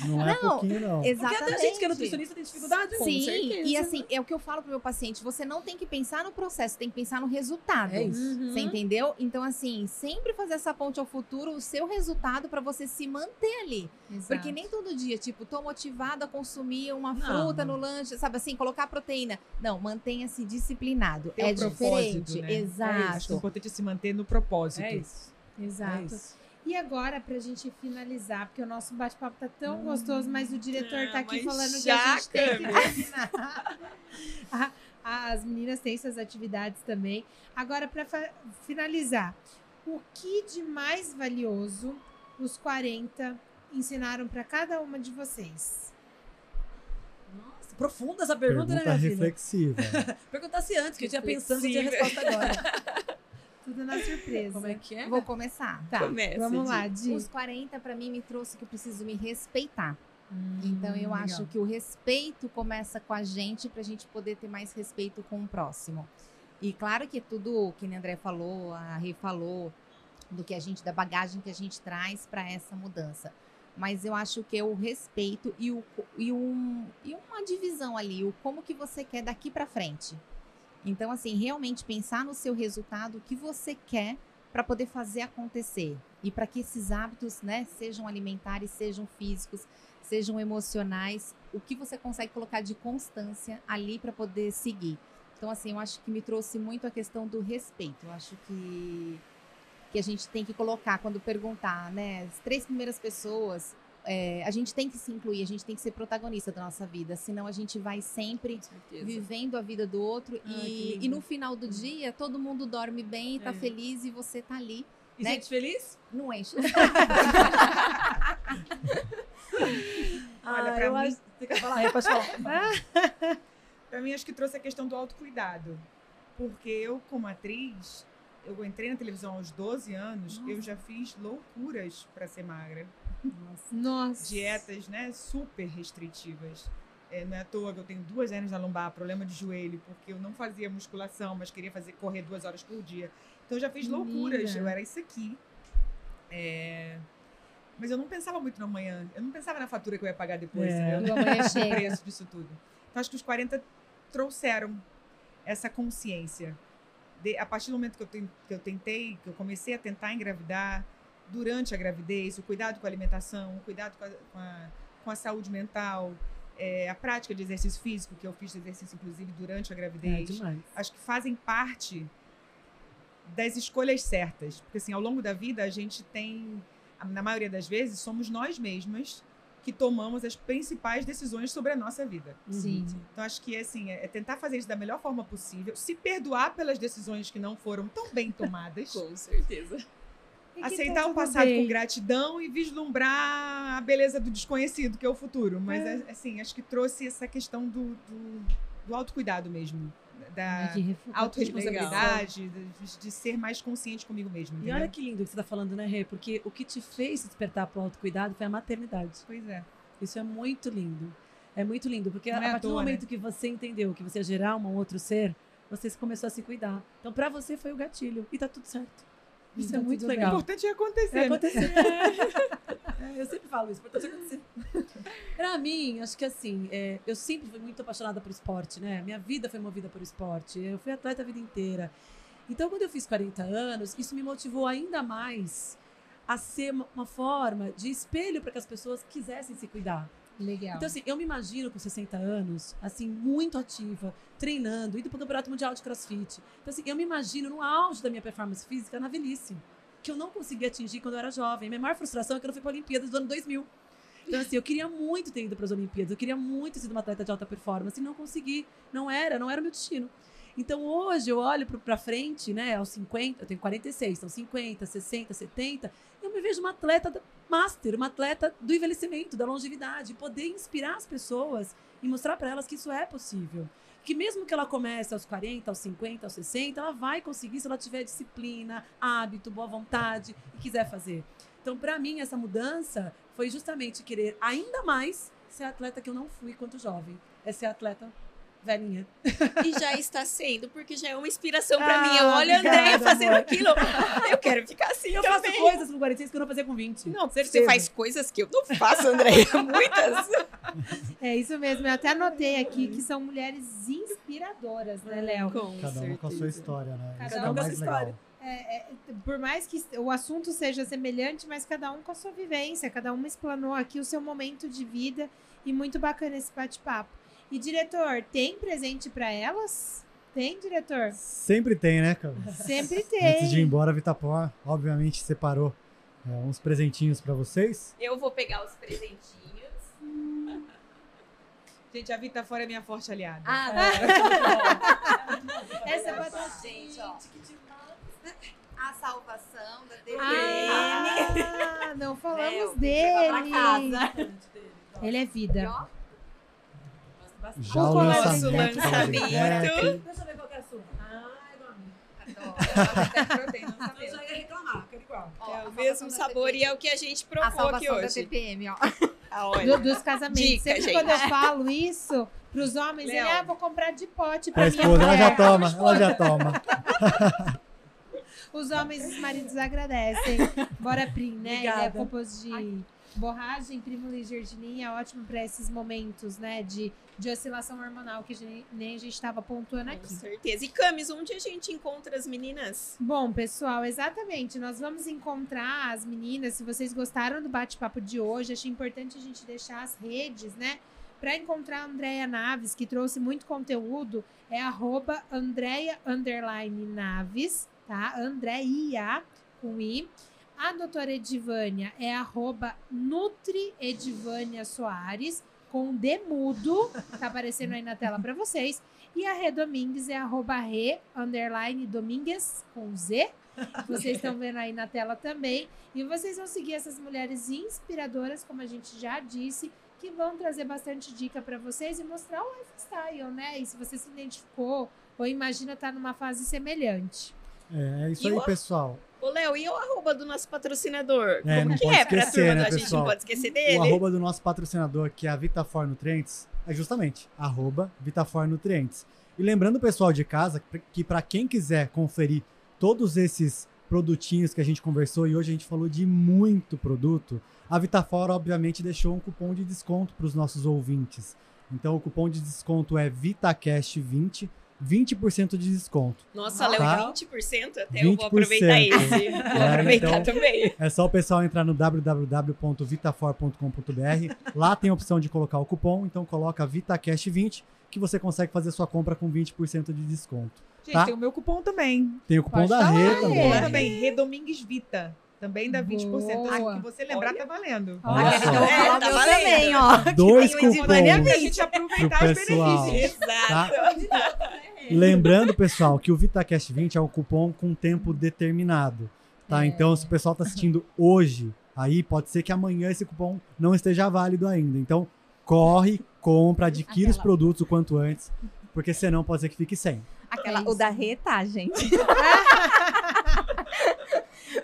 Não é Não, pouquinho, não. Porque Exatamente. até a gente que é nutricionista tem dificuldade. Sim, certeza. e assim, é o que eu falo pro meu paciente: você não tem que pensar no processo, tem que pensar no resultado. É isso. Uhum. Você entendeu? Então, assim, sempre fazer essa ponte ao futuro, o seu resultado pra você se manter ali. Exato. Porque nem todo dia, tipo, tô motivada a consumir uma Não. fruta no lanche, sabe assim, colocar proteína. Não, mantenha-se disciplinado. Ter é um diferente. né? Exato. Acho que o importante é se manter no propósito. É isso. É Exato. isso. E agora, pra gente finalizar, porque o nosso bate-papo tá tão gostoso, mas o diretor Ah, tá aqui falando que já, a gente tem que terminar. A- As meninas têm suas atividades também. Agora, pra fa- finalizar, o que de mais valioso os 40 ensinaram pra cada uma de vocês? Nossa, profunda essa pergunta, Pergunta né, minha filha? reflexiva. Perguntasse antes, que eu tinha pensando se tinha resposta agora. Tudo na surpresa. Como é que é? Vou começar. Tá, Começa, vamos lá, Di. Os 40 pra mim me trouxe que eu preciso me respeitar. Hum, Então eu legal. acho que o respeito começa com a gente pra gente poder ter mais respeito com o próximo. E claro que tudo que o André falou, a Rê falou, do que a gente, da bagagem que a gente traz para essa mudança. Mas eu acho que é o respeito e, o, e, um, e uma divisão ali, o como que você quer daqui para frente. Então, assim, realmente pensar no seu resultado, o que você quer para poder fazer acontecer. E para que esses hábitos, né, sejam alimentares, sejam físicos, sejam emocionais, o que você consegue colocar de constância ali para poder seguir. Então, assim, eu acho que me trouxe muito a questão do respeito. Eu acho que, que a gente tem que colocar, quando perguntar, né, as três primeiras pessoas, é, a gente tem que se incluir, a gente tem que ser protagonista da nossa vida, senão a gente vai sempre vivendo a vida do outro que e, e no final do dia todo mundo dorme bem, tá É. feliz e você tá ali. E né? gente feliz? Não enche. Olha, ah, pra eu mim- acho. Você quer falar? É, pode falar. Pra mim, acho que trouxe a questão do autocuidado. Porque eu, como atriz, eu entrei na televisão aos 12 anos, eu já fiz loucuras pra ser magra. Nossa. Dietas, né, super restritivas. É, não é à toa que eu tenho duas hernias na lombar, problema de joelho, porque eu não fazia musculação, mas queria fazer correr duas horas por dia. Então eu já fiz loucuras, eu era isso aqui. É, Mas eu não pensava muito no amanhã. Eu não pensava na fatura que eu ia pagar depois, É. entendeu? O amanhã o preço disso tudo. Então, acho que os 40 trouxeram essa consciência. De- a partir do momento que eu, ten- que eu tentei, que eu comecei a tentar engravidar, durante a gravidez, o cuidado com a alimentação, o cuidado com a, com a, com a saúde mental, é, a prática de exercício físico, que eu fiz exercício, inclusive, durante a É gravidez, demais. acho que fazem parte das escolhas certas. Porque, assim, ao longo da vida, a gente tem, na maioria das vezes, somos nós mesmas que tomamos as principais decisões sobre a nossa vida. Sim. Então, acho que assim, é é tentar fazer isso da melhor forma possível, se perdoar pelas decisões que não foram tão bem tomadas, Com certeza. E que tá aceitar o passado bem. com gratidão e vislumbrar a beleza do desconhecido, que é o futuro. Mas, É. é, assim, acho que trouxe essa questão do, do, do autocuidado mesmo, da autorresponsabilidade, de, de ser mais consciente comigo mesmo. E olha que lindo que você tá falando, né, Rê? Porque o que te fez despertar pro autocuidado foi a maternidade. Pois é. Isso é muito lindo. É muito lindo, porque Não a é à partir do né? momento que você entendeu que você ia gerar um outro ser, você começou a se cuidar. Então, pra você foi o gatilho. E tá tudo certo. Isso Tá é muito tudo O legal. importante é acontecer. É né? É, eu sempre falo isso, importante acontecer. Pra mim, acho que assim, é, eu sempre fui muito apaixonada por esporte, né? Minha vida foi movida por esporte. Eu fui atleta a vida inteira. Então, quando eu fiz 40 anos, isso me motivou ainda mais a ser uma- uma forma de espelho para que as pessoas quisessem se cuidar. Legal. Então, assim, eu me imagino com 60 anos, assim, muito ativa, treinando, indo para o Campeonato Mundial de CrossFit. Então, assim, eu me imagino no auge da minha performance física na velhice, que eu não conseguia atingir quando eu era jovem. Minha maior frustração é que eu não fui para a Olimpíadas do ano 2000. Então, assim, eu queria muito ter ido para as Olimpíadas, eu queria muito ter sido uma atleta de alta performance e não consegui. Não era, não era o meu destino. Então, hoje, eu olho para frente, né, aos 50, eu tenho 46, então 50, 60, 70, eu me vejo uma atleta master, uma atleta do envelhecimento, da longevidade, poder inspirar as pessoas e mostrar para elas que isso é possível. Que mesmo que ela comece aos 40, aos 50, aos 60, ela vai conseguir se ela tiver disciplina, hábito, boa vontade e quiser fazer. Então, para mim, essa mudança foi justamente querer ainda mais ser atleta que eu não fui quando jovem. É ser atleta velhinha. E já está sendo, porque já é uma inspiração pra Ah, mim. Eu olho a Andréia fazendo amor. aquilo. Eu quero ficar assim Eu também. faço coisas com 46 que eu não fazia com 20. Não, certeza. você faz coisas que eu não faço, Andréia. Muitas. É isso mesmo. Eu até anotei aqui que são mulheres inspiradoras, né, Léo? Com Cada uma com a sua história, né? Cada Isso um é o com a sua legal. história. É, é, por mais que o assunto seja semelhante, mas cada um com a sua vivência, cada uma explanou aqui o seu momento de vida e muito bacana esse bate-papo. E diretor, tem presente pra elas? Tem, diretor? Sempre tem, né, cara? Sempre Antes de ir tem. embora, a Vitapor, obviamente, separou é, uns presentinhos pra vocês. Eu vou pegar os presentinhos. Gente, a Vita Fora é minha forte aliada. Ah, Essa Olha batata. só, gente, ó. A salvação da TV. Ah, não É, falamos eu vim dele. pra. Ele é E, vida. Ó, Já O o nosso lançamento. lançamento. Deixa eu ver qual que é a sua. Ai, não, amiga. adoro. Proteína, não Eu sabia. já ia reclamar, quero igual. Ó, É a o mesmo sabor e é o que a gente A provou aqui salvação da hoje. TPM, ó. Ah. Do- dos casamentos. Dica, Sempre gente. quando eu falo isso pros homens, ele, Léo. ah, vou comprar de pote Pra pra minha esposa, ela mulher. já toma, ela já toma. Os homens e os maridos agradecem. Bora Prim, né? Ele é Obrigada. composto de borragem, primula e gergelim. É ótimo para esses momentos, né? De, de oscilação hormonal que a gente- nem a gente estava pontuando Com aqui. certeza. E Camis, onde a gente encontra as meninas? Bom, pessoal, exatamente. Nós vamos encontrar as meninas. Se vocês gostaram do bate-papo de hoje, achei importante a gente deixar as redes, né? Para encontrar a Andrea Naves, que trouxe muito conteúdo, é arroba Andrea underline Naves, tá? Andreia com I. A doutora Edivânia é arroba Nutri Edivânia Soares, com D mudo, tá aparecendo aí na tela para vocês. E a Rê Domingues é arroba Rê, underline Domingues, com Z. Vocês estão vendo aí na tela também. E vocês vão seguir essas mulheres inspiradoras, como a gente já disse, que vão trazer bastante dica para vocês e mostrar o lifestyle, né? E se você se identificou ou imagina estar numa fase semelhante. É, é isso E aí, o- pessoal. Ô, Léo, e o arroba do nosso patrocinador? É, Como não que pode é pra esquecer, turma né, da gente? pessoal? Não pode esquecer dele? O arroba do nosso patrocinador, que é a Vitafor Nutrientes, é justamente arroba Vitafor Nutrientes. E lembrando o pessoal de casa que para quem quiser conferir todos esses produtinhos que a gente conversou e hoje a gente falou de muito produto, a Vitafor obviamente deixou um cupom de desconto para os nossos ouvintes. Então o cupom de desconto é VitaCast20, 20% de desconto. Nossa, Léo, Tá. 20%? Até eu 20%. vou aproveitar esse. Vou É, aproveitar então- também. É só o pessoal entrar no www.vitafor.com.br. Lá tem a opção de colocar o cupom, então coloca VitaCast20 que você consegue fazer sua compra com 20% de desconto. Gente, Tá. tem o meu cupom também. Tem o cupom Pode da Rê também. Cupom também, Redomingues Vita. Também dá 20%. Boa. O que você lembrar tá valendo. Olha Aquele só. que eu vou É, tá valendo. também, ó. Dois tem o Edivânia cupons. Pra gente aproveitar Pro os benefícios. Exato. Tá? Lembrando, pessoal, que o VitaCast 20 é um cupom com tempo determinado. Tá? É. Então, se o pessoal tá assistindo hoje, aí pode ser que amanhã esse cupom não esteja válido ainda. Então, corre, compra, adquire os Aquela. produtos o quanto antes, porque senão pode ser que fique sem. Aquela, É o da Rê tá, gente.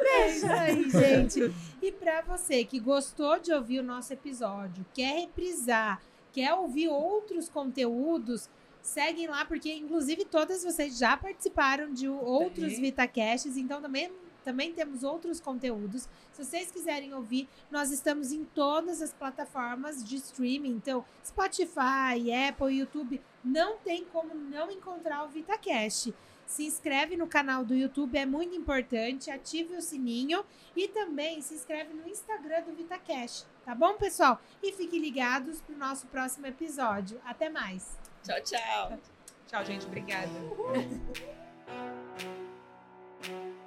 É isso aí, gente. E para você que gostou de ouvir o nosso episódio, quer reprisar, quer ouvir outros conteúdos, seguem lá, porque inclusive todas vocês já participaram de outros. VitaCasts, então também, também temos outros conteúdos. Se vocês quiserem ouvir, nós estamos em todas as plataformas de streaming, então Spotify, Apple, YouTube, não tem como não encontrar o VitaCast. Se inscreve no canal do YouTube, é muito importante. Ative o sininho e também se inscreve no Instagram do VitaCast, tá bom, pessoal? E fiquem ligados pro nosso próximo episódio. Até mais! Tchau, tchau. Tchau, gente. Obrigada.